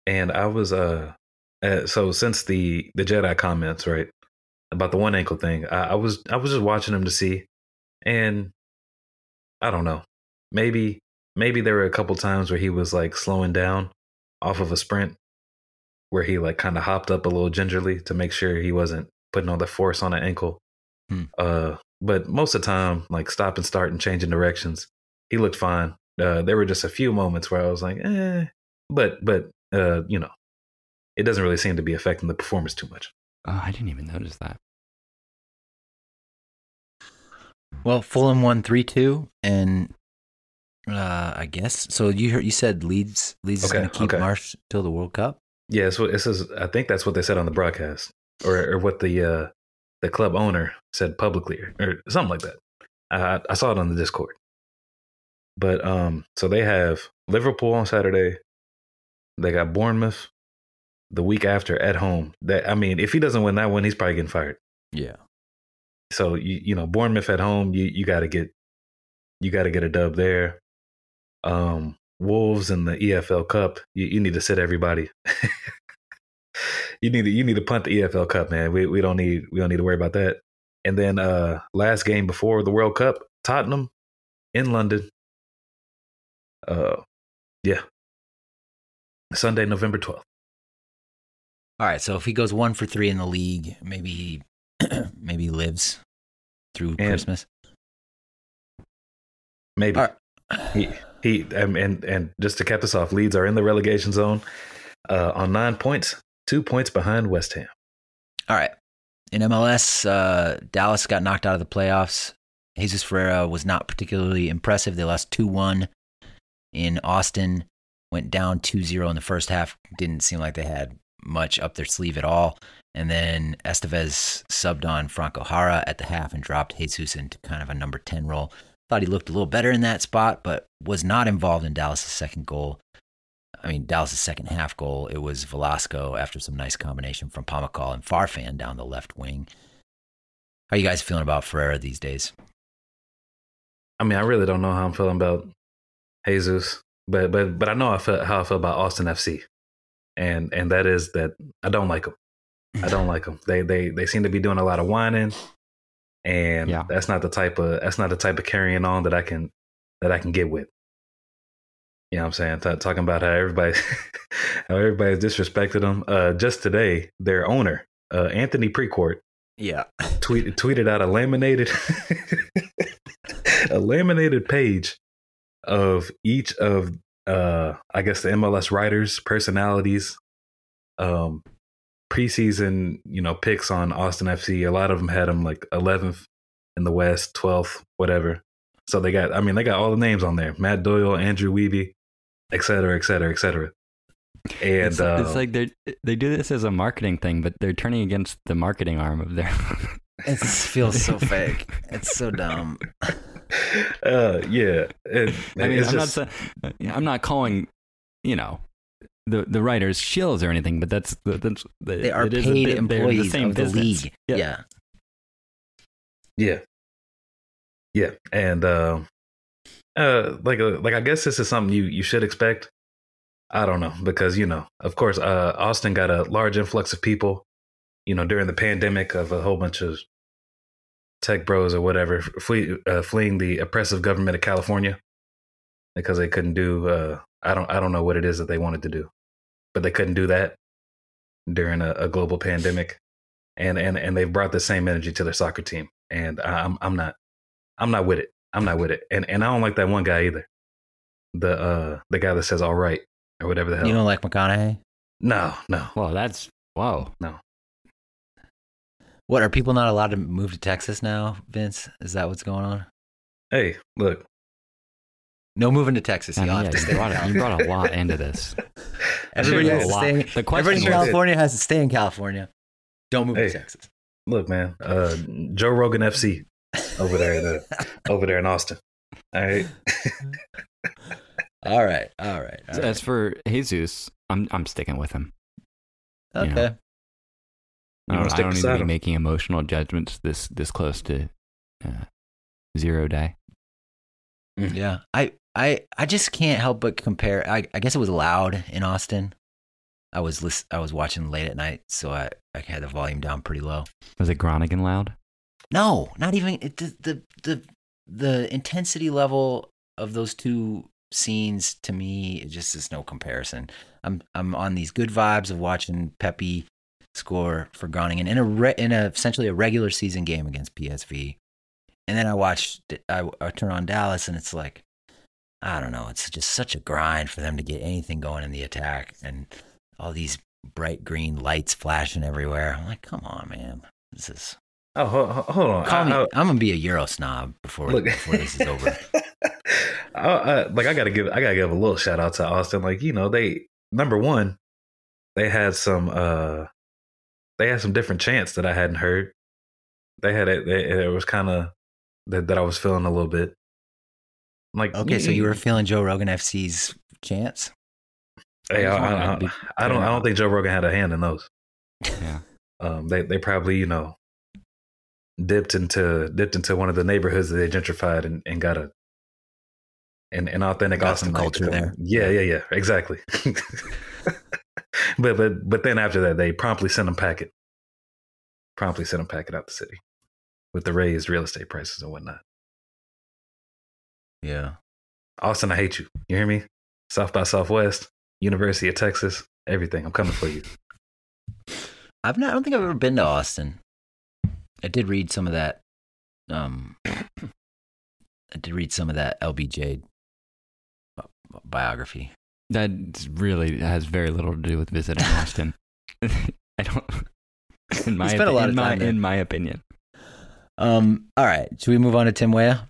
And I was uh, uh so since the the Jedi comments right about the one ankle thing, I, I was I was just watching him to see, and I don't know, maybe maybe there were a couple times where he was like slowing down off of a sprint, where he like kind of hopped up a little gingerly to make sure he wasn't putting all the force on an ankle.
Hmm.
Uh, but most of the time, like stop and start and changing directions, he looked fine. Uh, there were just a few moments where I was like, eh, but but uh, you know, it doesn't really seem to be affecting the performance too much.
Oh, I didn't even notice that.
Well, Fulham won three two, and uh, I guess so. You heard you said Leeds Leeds is going to keep
okay.
Marsh till the World Cup.
Yeah, it's what this is. I think that's what they said on the broadcast, or or what the uh, the club owner said publicly, or, or something like that. I, I saw it on the Discord. But um, so they have Liverpool on Saturday. They got Bournemouth the week after at home. That I mean, if he doesn't win that one, he's probably getting fired.
Yeah,
So you you know Bournemouth at home, you you got to get you got to get a dub there. Um, Wolves in the EFL Cup, you, you need to sit everybody. you need to you need to punt the EFL Cup, man. We we don't need we don't need to worry about that. And then uh last game before the World Cup, Tottenham in London. Uh, yeah, Sunday, November twelfth.
All right, so if he goes one for three in the league, maybe he maybe he lives through
And-
Christmas.
Maybe
right.
he he um, and and just to cap this off, Leeds are in the relegation zone uh, on nine points, two points behind West Ham.
All right. In MLS, uh, Dallas got knocked out of the playoffs. Jesus Ferreira was not particularly impressive. They lost 2 1 in Austin, went down 2 0 in the first half. Didn't seem like they had much up their sleeve at all. And then Estevez subbed on Franco Jara at the half and dropped Jesus into kind of a number 10 role. Thought he looked a little better in that spot, but was not involved in Dallas' second goal. I mean, Dallas' second half goal, it was Velasco after some nice combination from Pamacall and Farfan down the left wing. How are you guys feeling about Ferreira these days?
I mean, I really don't know how I'm feeling about Jesus, but but but I know I feel, how I feel about Austin FC, and and that is that I don't like them. I don't like them. They they they seem to be doing a lot of whining, and
Yeah.
that's not the type of that's not the type of carrying on that I can that I can get with. You know what I'm saying? Ta- talking about how everybody how everybody's disrespected them. Uh, just today, their owner, uh, Anthony Precourt,
Yeah.
tweet, tweeted out a laminated a laminated page of each of uh I guess the MLS writers personalities um preseason you know picks on Austin FC a lot of them had them like 11th in the West 12th whatever. So they got I mean they got all the names on there. Matt Doyle Andrew Wiebe et cetera et cetera et cetera. And
it's,
uh,
it's like they they do this as a marketing thing, but they're turning against the marketing arm of their.
It feels so fake. It's so dumb.
uh, yeah, it,
I mean, I'm,
just,
not saying, I'm not calling, you know, the the writers shills or anything, but that's that's
They are
it is a
paid
bit- they're
employees
same
of the
business.
league.
Yeah.
yeah.
Yeah. Yeah. And uh uh like uh, like I guess this is something you you should expect. I don't know because you know, of course, uh Austin got a large influx of people, you know, during the pandemic of a whole bunch of tech bros or whatever flee, uh, fleeing the oppressive government of California because they couldn't do uh I don't I don't know what it is that they wanted to do. But they couldn't do that during a, a global pandemic. And and and they've brought the same energy to their soccer team and I'm I'm not I'm not with it. I'm not with it. And and I don't like that one guy either. The uh the guy that says all right or whatever the hell.
You don't like McConaughey?
no, no.
Well, that's whoa.
What are people not allowed to move to Texas now, Vince? Is that what's going on?
Hey, look.
No moving to Texas.
I
You
mean,
have
yeah,
to
you
stay.
brought, a, you brought a lot into this.
Everybody has
a
to
lot.
stay.
The question
Everybody in California has to stay in California. Don't move
Hey.
to Texas.
Look, man. Uh Joe Rogan FC over there in uh, over there in Austin. All right.
All right. All right. all right.
As for Jesus, I'm I'm sticking with him. you know.
Okay.
I
You wanna
don't, I don't need to be making emotional judgments this this close to uh, zero day.
Yeah. I I I just can't help but compare. I I guess it was loud in Austin. I was list, I was watching late at night, so I I had the volume down pretty low.
Was it Groningen loud?
No, not even it, the, the the the intensity level of those two scenes to me it just is no comparison. I'm I'm on these good vibes of watching Pepi score for Groningen in a re, in a essentially a regular season game against PSV, and then I watch I, I turn on Dallas and it's like I don't know, it's just such a grind for them to get anything going in the attack and all these bright green lights flashing everywhere. I'm like, come on, man, this is
Oh, hold, hold on.
Call me.
I- I-
I'm gonna be a Euro snob before
Look,
before this is over.
I, I, like I gotta give I gotta give a little shout out to Austin. Like you know they number one, they had some uh they had some different chants that I hadn't heard. They had it. They, it was kind of that, that I was feeling a little bit. Like
Okay, so you were feeling Joe Rogan FC's chance.
Hey, I, I, I,
I'd be
I don't I don't think Joe Rogan had a hand in those.
Yeah.
Um, they they probably you know dipped into dipped into one of the neighborhoods that they gentrified and, and got a an, an authentic
Got
Austin
culture there.
Yeah, yeah, yeah, exactly. but but but then after that, they promptly sent them packet. Promptly sent them packet out the city with the raised real estate prices and whatnot.
Yeah.
Austin, I hate you. You hear me? South by Southwest, University of Texas, everything. I'm coming for you.
I've not. I don't think I've ever been to Austin. I did read some of that. Um, I did read some of that LBJ biography.
That really has very little to do with visiting Austin. I don't. In my,
spent a lot of
my
time there.
in my opinion,
Um. All right. Should we move on to Tim Weah?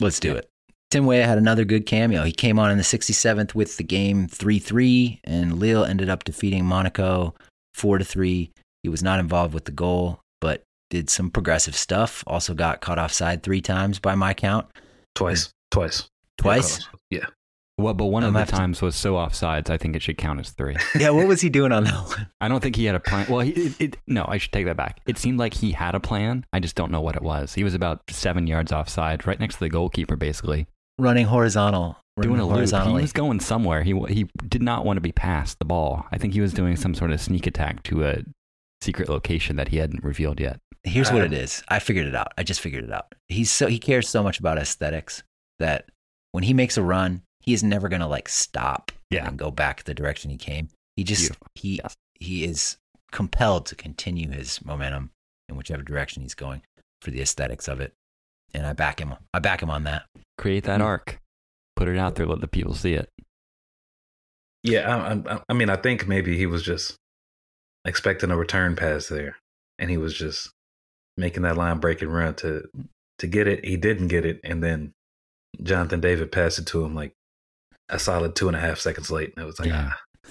Let's do
Yeah.
it. Tim Weah had another good cameo. He came on in the 67th with the game 3-3, and Lille ended up defeating Monaco 4-3. He was not involved with the goal, but did some progressive stuff. Also got caught offside three times by my count.
Twice, twice,
Twice?
Yeah.
Well, but one
I'm
of the
have to-
times was so offsides. I think it should count as three.
yeah, what was he doing on that one?
I don't think he had a plan. Well, he, it, it, no, I should take that back. It seemed like he had a plan. I just don't know what it was. He was about seven yards offside, right next to the goalkeeper, basically
Running horizontal.
doing a loop. He was going somewhere. He he did not want to be past the ball. I think he was doing some sort of sneak attack to a secret location that he hadn't revealed yet.
Here's what
Uh,
it is. I figured it out. I just figured it out. He's so he cares so much about aesthetics that when he makes a run, he is never gonna like stop
Yeah.
and go back the direction he came. He just
Beautiful.
he
Yes.
he is compelled to continue his momentum in whichever direction he's going for the aesthetics of it. And I back him. I back him on that.
Create that mm-hmm. arc, put it out there, let the people see it.
Yeah, I, I, I mean, I think maybe he was just expecting a return pass there, and he was just making that line breaking run to to get it. He didn't get it, and then Jonathan David passed it to him like a solid two and a half seconds late. And it was like,
Yeah.
ah,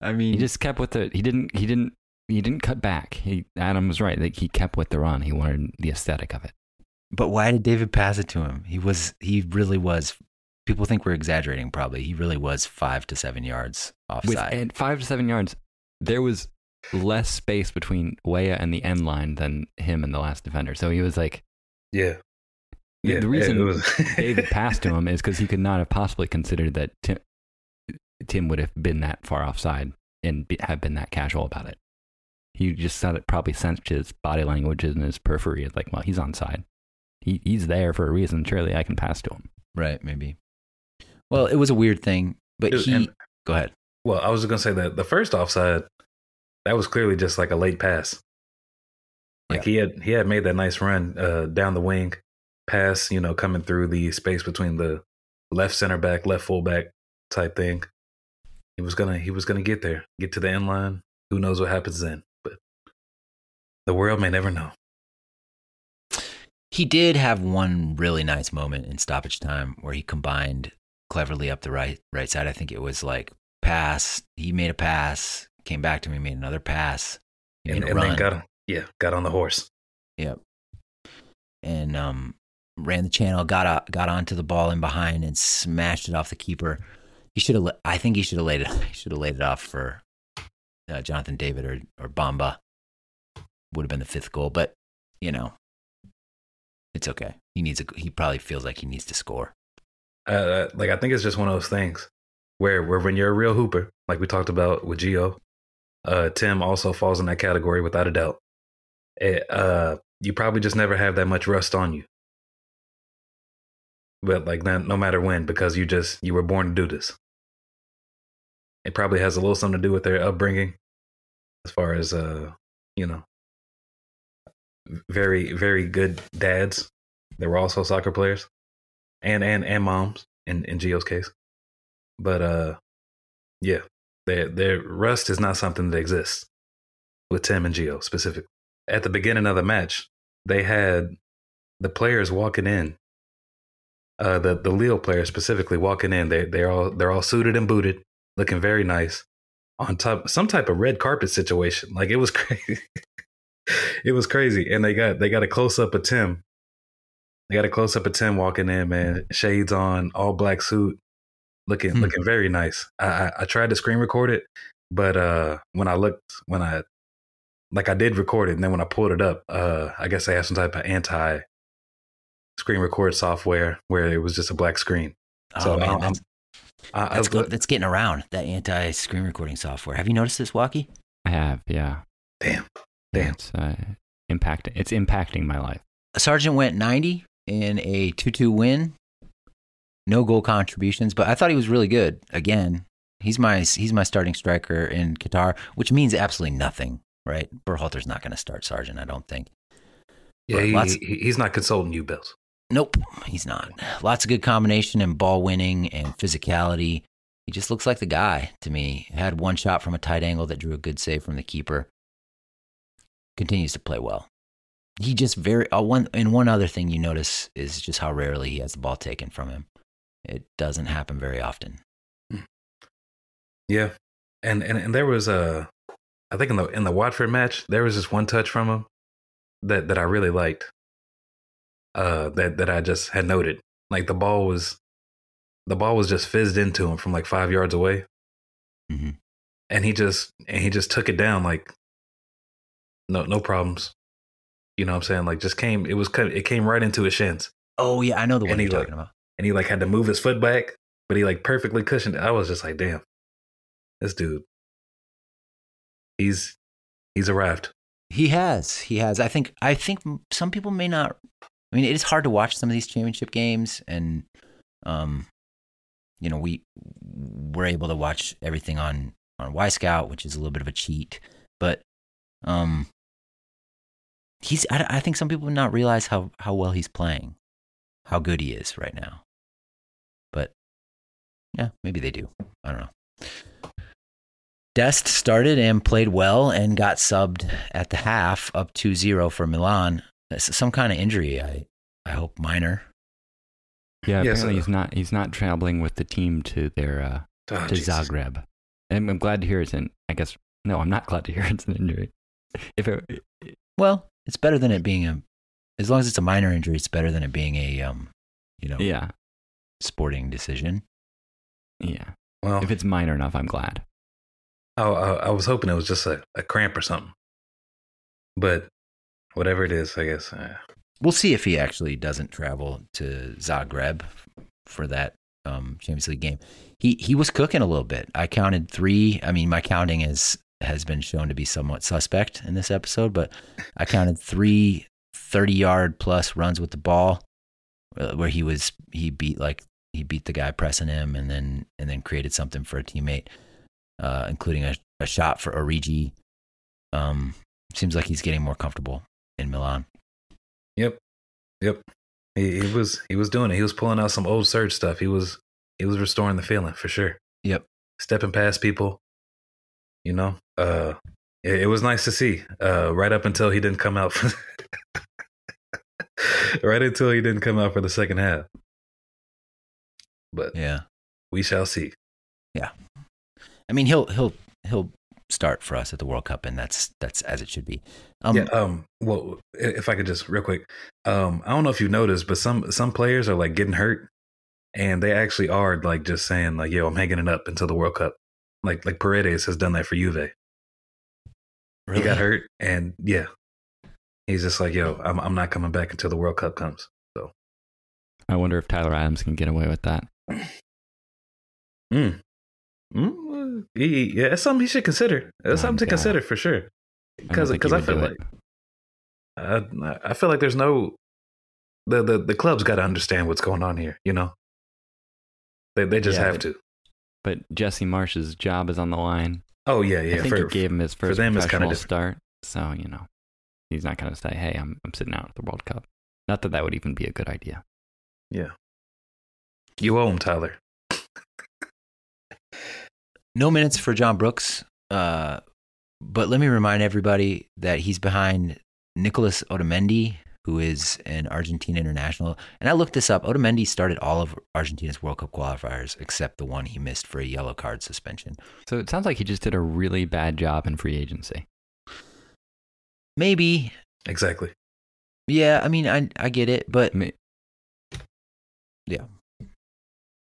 I mean,
He just kept with the. He didn't. He didn't. He didn't cut back. He Adam was right. Like he kept with the run. He wanted the aesthetic of it.
but why did David pass it to him? He was, he really was. People think we're exaggerating. Probably, he really was five to seven yards
With
offside.
and five to seven yards, there was less space between Weah and the end line than him and the last defender. So he was like,
yeah.
The-
Yeah.
the reason
was
David passed to him is because he could not have possibly considered that Tim, Tim would have been that far offside and be, have been that casual about it. He just said it probably sensed his body language and his periphery. It's like, well, he's on side. He, he's there for a reason. Surely I can pass to him.
right? Maybe. Well, it was a weird thing, but
It-
he.
and-
go ahead.
Well, I was gonna say that the first offside, that was clearly just like a late pass. Like he had he had made that nice run uh, down the wing, pass, you know, coming through the space between the left center back, left fullback type thing. He was gonna he was gonna get there, get to the end line. Who knows what happens then? But the world may never know.
He did have one really nice moment in stoppage time where he combined cleverly up the right right side. I think it was like pass. He made a pass, came back to me, made another pass. He
And, and then got yeah, got on the horse.
Yep. And um, ran the channel, got got onto the ball in behind, and smashed it off the keeper. He should have. I think he should have laid it. He should have laid it off for uh, Jonathan David or or Bamba. Would have been the fifth goal, but you know, it's okay. He needs a. He probably feels like he needs to score.
uh, like I think it's just one of those things where where when you're a real hooper, like we talked about with Gio, uh, Tim also falls in that category without a doubt. It, uh, you probably just never have that much rust on you, but like no, no matter when, because you just you were born to do this. It probably has a little something to do with their upbringing, as far as uh, you know, very very good dads. They were also soccer players and and and moms in in Gio's case. But uh, yeah, their their rust is not something that exists with Tim and Gio specifically. At the beginning of the match, they had the players walking in. Uh, the the Lille players specifically walking in. They they're all they're all suited and booted, looking very nice. On top, some type of red carpet situation. Like it was crazy. it was crazy, and they got they got a close up of Tim they got a close up of Tim walking in, man. Shades on, all black suit, looking
Hmm.
looking very nice. I, I I tried to screen record it, but uh, when I looked, when I like I did record it, and then when I pulled it up, uh, I guess they had some type of anti screen record software where it was just a black screen.
Oh
So,
man,
um,
that's,
I, I
that's,
was,
that's getting around. That anti screen recording software. Have you noticed this, Watke?
I have, yeah.
damn, damn.
It's uh, impacting. It's impacting my life.
A Sargent went 90 in a 2 2 win. No goal contributions, but I thought he was really good. Again, he's my he's my starting striker in Qatar, which means absolutely nothing, right? Berhalter's not going to start Sargent, I don't think.
Yeah, he,
lots-
he- he's not consulting you, Bills.
Nope, he's not. Lots of good combination and ball winning and physicality. He just looks like the guy to me. Had one shot from a tight angle that drew a good save from the keeper. Continues to play well. He just very uh, one and one other thing you notice is just how rarely he has the ball taken from him. It doesn't happen very often.
Yeah, and and and there was a, I think in the in the Watford match there was just one touch from him that that I really liked. Uh, that that I just had noted. Like the ball was, the ball was just fizzed into him from like five yards away,
Mhm.
and he just and he just took it down like no no problems. You know what I'm saying? Like just came. It was it came right into his shins,
Oh yeah, I know the one
And
you're
he,
talking
like-
about.
and he like had to move his foot back, but he like perfectly cushioned it. I was just like, damn, this dude. He's he's arrived.
He has. He has. I think. I think some people may not. I mean, it is hard to watch some of these championship games, and um, you know, we we're able to watch everything on on Wyscout, which is a little bit of a cheat, but um, he's. I, I think some people would not realize how how well he's playing, how good he is right now. But yeah, maybe they do. I don't know. Dest started and played well and got subbed at the half up 2-0 for Milan. That's some kind of injury. I I hope minor.
Yeah,
Yes,
apparently
uh,
he's not he's not traveling with the team to their uh,
Oh,
to
Jesus.
Zagreb. And I'm glad to hear it's an. I guess no, I'm not glad to hear it's an injury. If it,
Well, it's better than it being a, as long as it's a minor injury, it's better than it being a, um, you know,
yeah,
sporting decision.
yeah.
Well,
If it's minor enough, I'm glad.
I, I, I was hoping it was just a, a cramp or something. But whatever it is, I guess.
We'll see if he actually doesn't travel to Zagreb for that um, Champions League game. He he was cooking a little bit. I counted three. I mean, my counting is has been shown to be somewhat suspect in this episode, but I counted three 30 yard plus runs with the ball uh, where he was he beat like he beat the guy pressing him and then and then created something for a teammate, uh, including a, a shot for Origi. Um, seems like he's getting more comfortable in Milan.
Yep, yep. He, he was he was doing it. He was pulling out some old surge stuff. He was he was restoring the feeling for sure.
Yep.
Stepping past people. You know, uh, it, it was nice to see. Uh, right up until he didn't come out. For right until he didn't come out for the second half. But
Yeah.
we shall see.
Yeah, I mean, he'll he'll he'll start for us at the World Cup, and that's that's as it should be. Um,
yeah. Um. Well, if I could just real quick, um, I don't know if you noticed, but some some players are like getting hurt, and they actually are like just saying like, "Yo, I'm hanging it up until the World Cup." Like like Paredes has done that for Juve. He got hurt, and yeah, he's just like, "Yo, I'm I'm not coming back until the World Cup comes." So,
I wonder if Tyler Adams can get away with that.
mm. Mm, he- yeah, it's something he should consider. It's
Um,
something to consider for sure. Because because I feel like. I, I feel like there's no the the the club's got to understand what's going on here. You know, they they just
Yeah,
have
but-
to.
But Jesse Marsh's job is on the line.
Oh yeah, yeah.
I think
for,
it gave him his first
them,
professional start. So you know, he's not going to say, "Hey, I'm I'm sitting out at the World Cup." Not that that would even be a good idea.
yeah. You owe him, Tyler.
No minutes for John Brooks. Uh, but let me remind everybody that he's behind Nicolas Otamendi, who is an Argentina international. And I looked this up. Otamendi started all of Argentina's World Cup qualifiers except the one he missed for a yellow card suspension.
So it sounds like he just did a really bad job in free agency.
Maybe,
Exactly.
yeah. I mean, I I get it, but
I mean,
Yeah.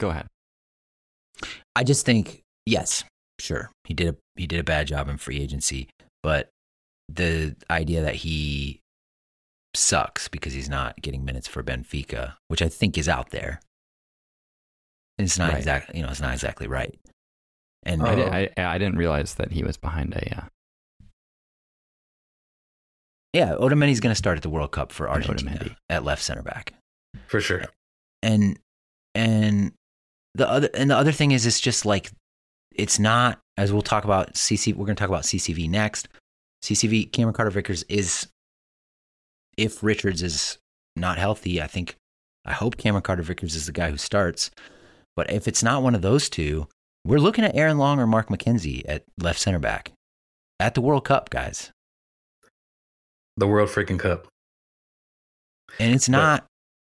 Go ahead.
I just think yes, sure, he did a he did a bad job in free agency, but the idea that he sucks because he's not getting minutes for Benfica, which I think is out there. It's not
Right.
exactly you know it's not exactly right. And
I,
Oh.
did, I I didn't realize that he was behind a. Uh,
yeah, Otamendi's going to start at the World Cup for Argentina
Otamendi.
at left center back.
For sure.
and and the other and the other thing is it's just like it's not as we'll talk about CC we're going to talk about CCV next. CCV Cameron Carter Vickers is if Richards is not healthy, I think I hope Cameron Carter Vickers is the guy who starts. But if it's not one of those two, we're looking at Aaron Long or Mark McKenzie at left center back at the World Cup, guys.
The World freaking Cup.
And it's not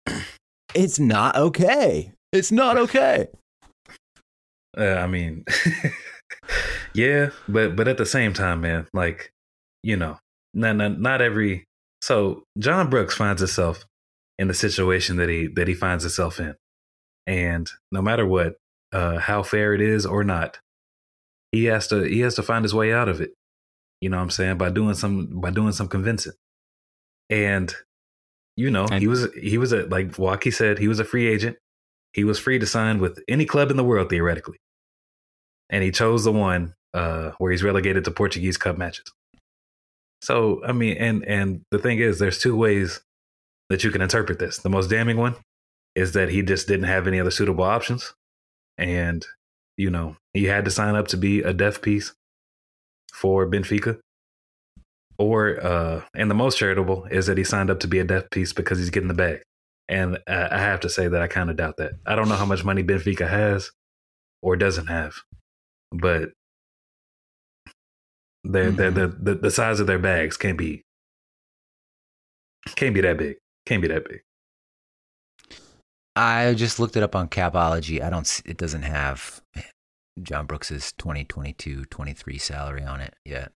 it's not okay. It's not okay.
Uh, I mean, yeah, but but at the same time, man, like you know, not not, not every. So John Brooks finds himself in the situation that he that he finds himself in, and no matter what, uh, how fair it is or not, he has to he has to find his way out of it. You know what I'm saying by doing some by doing some convincing, and you know
And-
he was he was a like Watke said he was a free agent. He was free to sign with any club in the world theoretically and he chose the one uh, where he's relegated to Portuguese Cup matches. So I mean, and and the thing is, there's two ways that you can interpret this. The most damning one is that he just didn't have any other suitable options, and you know he had to sign up to be a deaf piece for Benfica. Or uh, and the most charitable is that he signed up to be a deaf piece because he's getting the bag. And I have to say that I kind of doubt that. I don't know how much money Benfica has or doesn't have but their their mm-hmm. the, the the size of their bags can't be can't be that big. Can't be that big.
I just looked it up on Capology. I don't. It doesn't have eh, John Brooks's 2022-23 salary on it yet.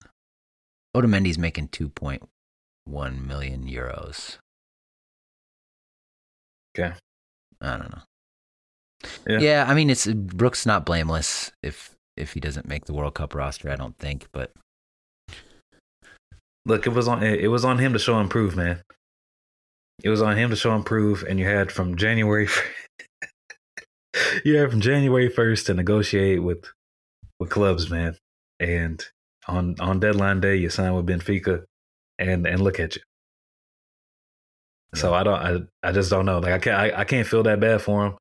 Otamendi's making 2.1 million euros.
Okay.
I don't know.
Yeah.
Yeah. I mean, it's Brooks not blameless if if he doesn't make the World Cup roster. I don't think, but
Look, it was on it was on him to show improve, man. It was on him to show improve, and you had from January you had from January first to negotiate with with clubs, man. And on on deadline day, you signed with Benfica, and and look at you. So I don't, I, I just don't know. Like I can't, I, I can't feel that bad for him.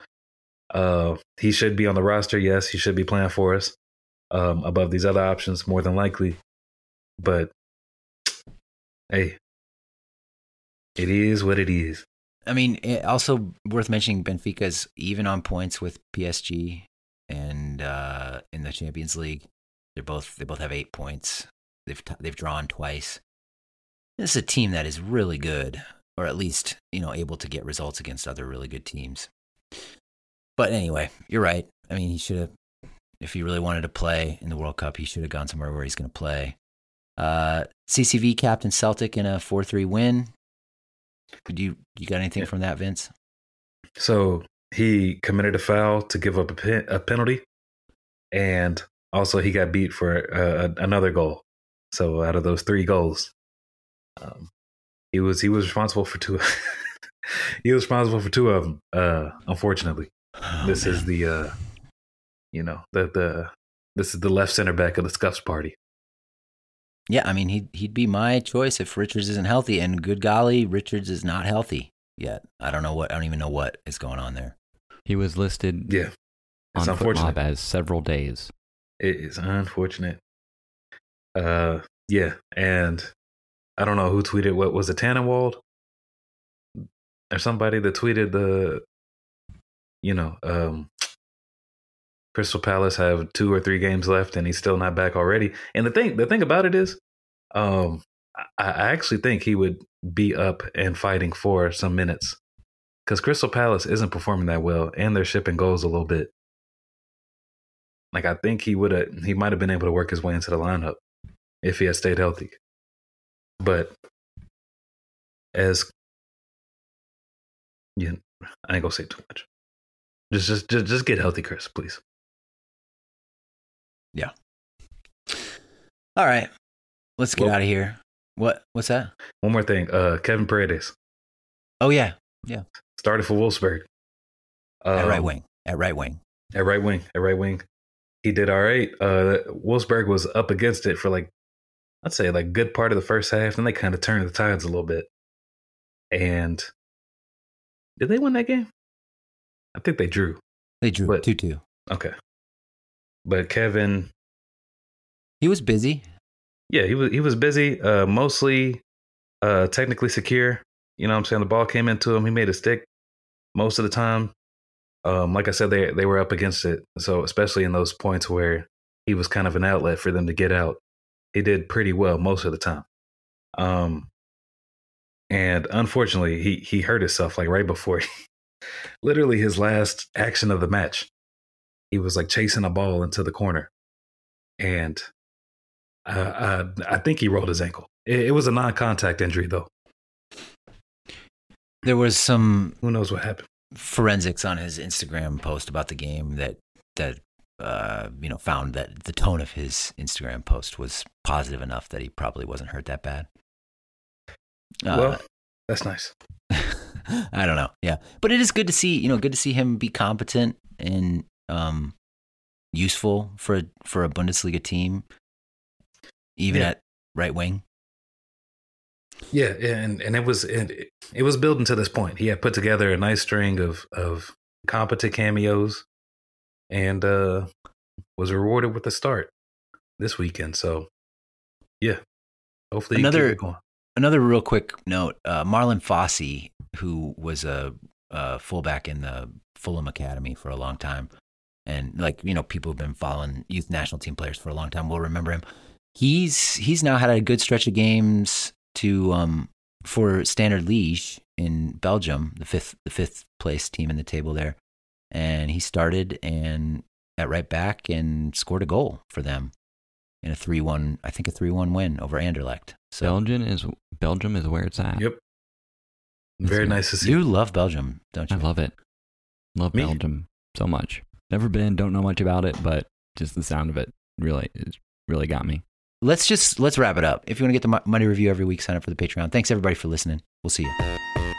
Uh, he should be on the roster. Yes, he should be playing for us um, above these other options more than likely. But hey, it is what it is.
I mean, it also worth mentioning Benfica's even on points with PSG and uh, in the Champions League. They're both they both have eight points. They've t- they've drawn twice. This is a team that is really good, or at least you know able to get results against other really good teams. But anyway, you're right. I mean, he should have, if he really wanted to play in the World Cup, he should have gone somewhere where he's going to play. Uh, CCV captain Celtic in a four three win. Do you you got anything
Yeah.
from that, Vince?
So he committed a foul to give up a, pen, a penalty, and also he got beat for uh, another goal. So out of those three goals, um, he was he was responsible for two. he was responsible for two of them. Uh, unfortunately,
Oh,
this is the uh, you know the the this is the left center back of the scuffs party.
yeah. I mean, he'd he'd be my choice if Richards isn't healthy, and good golly, Richards is not healthy yet. I don't know what I don't even know what is going on there.
He was listed
Yeah, it's
on
unfortunate.
FotMob as several days.
It is unfortunate. Uh, yeah, and I don't know who tweeted what was it Tannenwald or somebody that tweeted the, you know, um, Crystal Palace have two or three games left and he's still not back already. And the thing, the thing about it is, um, I, I actually think he would be up and fighting for some minutes because Crystal Palace isn't performing that well and they're shipping goals a little bit. Like I think he would have, he might have been able to work his way into the lineup if he had stayed healthy. But as yeah, I ain't gonna say too much. Just, just, just, just get healthy, Chris, please.
All right, let's get
Well-
out of here. What what's that?
One more thing, uh, Kevin Paredes
Oh yeah, Yeah.
started for Wolfsburg.
at
Um,
right wing. At right wing.
At right wing. At right wing. He did all right. Uh Wolfsburg was up against it for like I'd say like good part of the first half. Then they kind of turned the tides a little bit. And did they win that game? I think they drew.
They drew two two.
Okay. But Kevin,
He was busy.
yeah, he was he was busy, uh mostly uh technically secure. You know what I'm saying? The ball came into him, he made a stick most of the time. Um, like I said, they they were up against it. So especially in those points where he was kind of an outlet for them to get out, he did pretty well most of the time. Um, and unfortunately, he he hurt himself like right before, literally his last action of the match. He was like chasing a ball into the corner, and uh, uh, I think he rolled his ankle. It, it was a non-contact injury though.
There was some
Who knows what happened?
forensics on his Instagram post about the game that that uh, you know found that the tone of his Instagram post was positive enough that he probably wasn't hurt that bad. Uh,
well, that's nice.
I don't know. Yeah, but it is good to see. You know, good to see him be competent and um, useful for a, for a Bundesliga team, even
Yeah.
at right wing.
Yeah, and and it was it, it was building to this point. He had put together a nice string of of competent cameos, and uh was rewarded with a start this weekend. So, yeah, hopefully
Another-
keep it going.
Another real quick note: uh, Marlon Fossey, who was a, a fullback in the Fulham Academy for a long time, and like you know, people who've been following youth national team players for a long time will remember him. He's he's now had a good stretch of games to um for Standard Liège in Belgium, the fifth the fifth place team in the table there, and he started and at right back and scored a goal for them in a three one I think a three one win over Anderlecht. So
Belgium is Belgium is where it's at.
Yep. Very nice to see.
you love Belgium, don't you?
I love it. Love
Me?
Belgium so much. Never been, don't know much about it, but just the sound of it really it really got me.
let's just let's wrap it up. If you want to get the Monday review every week, sign up for the Patreon. Thanks everybody for listening. We'll see you.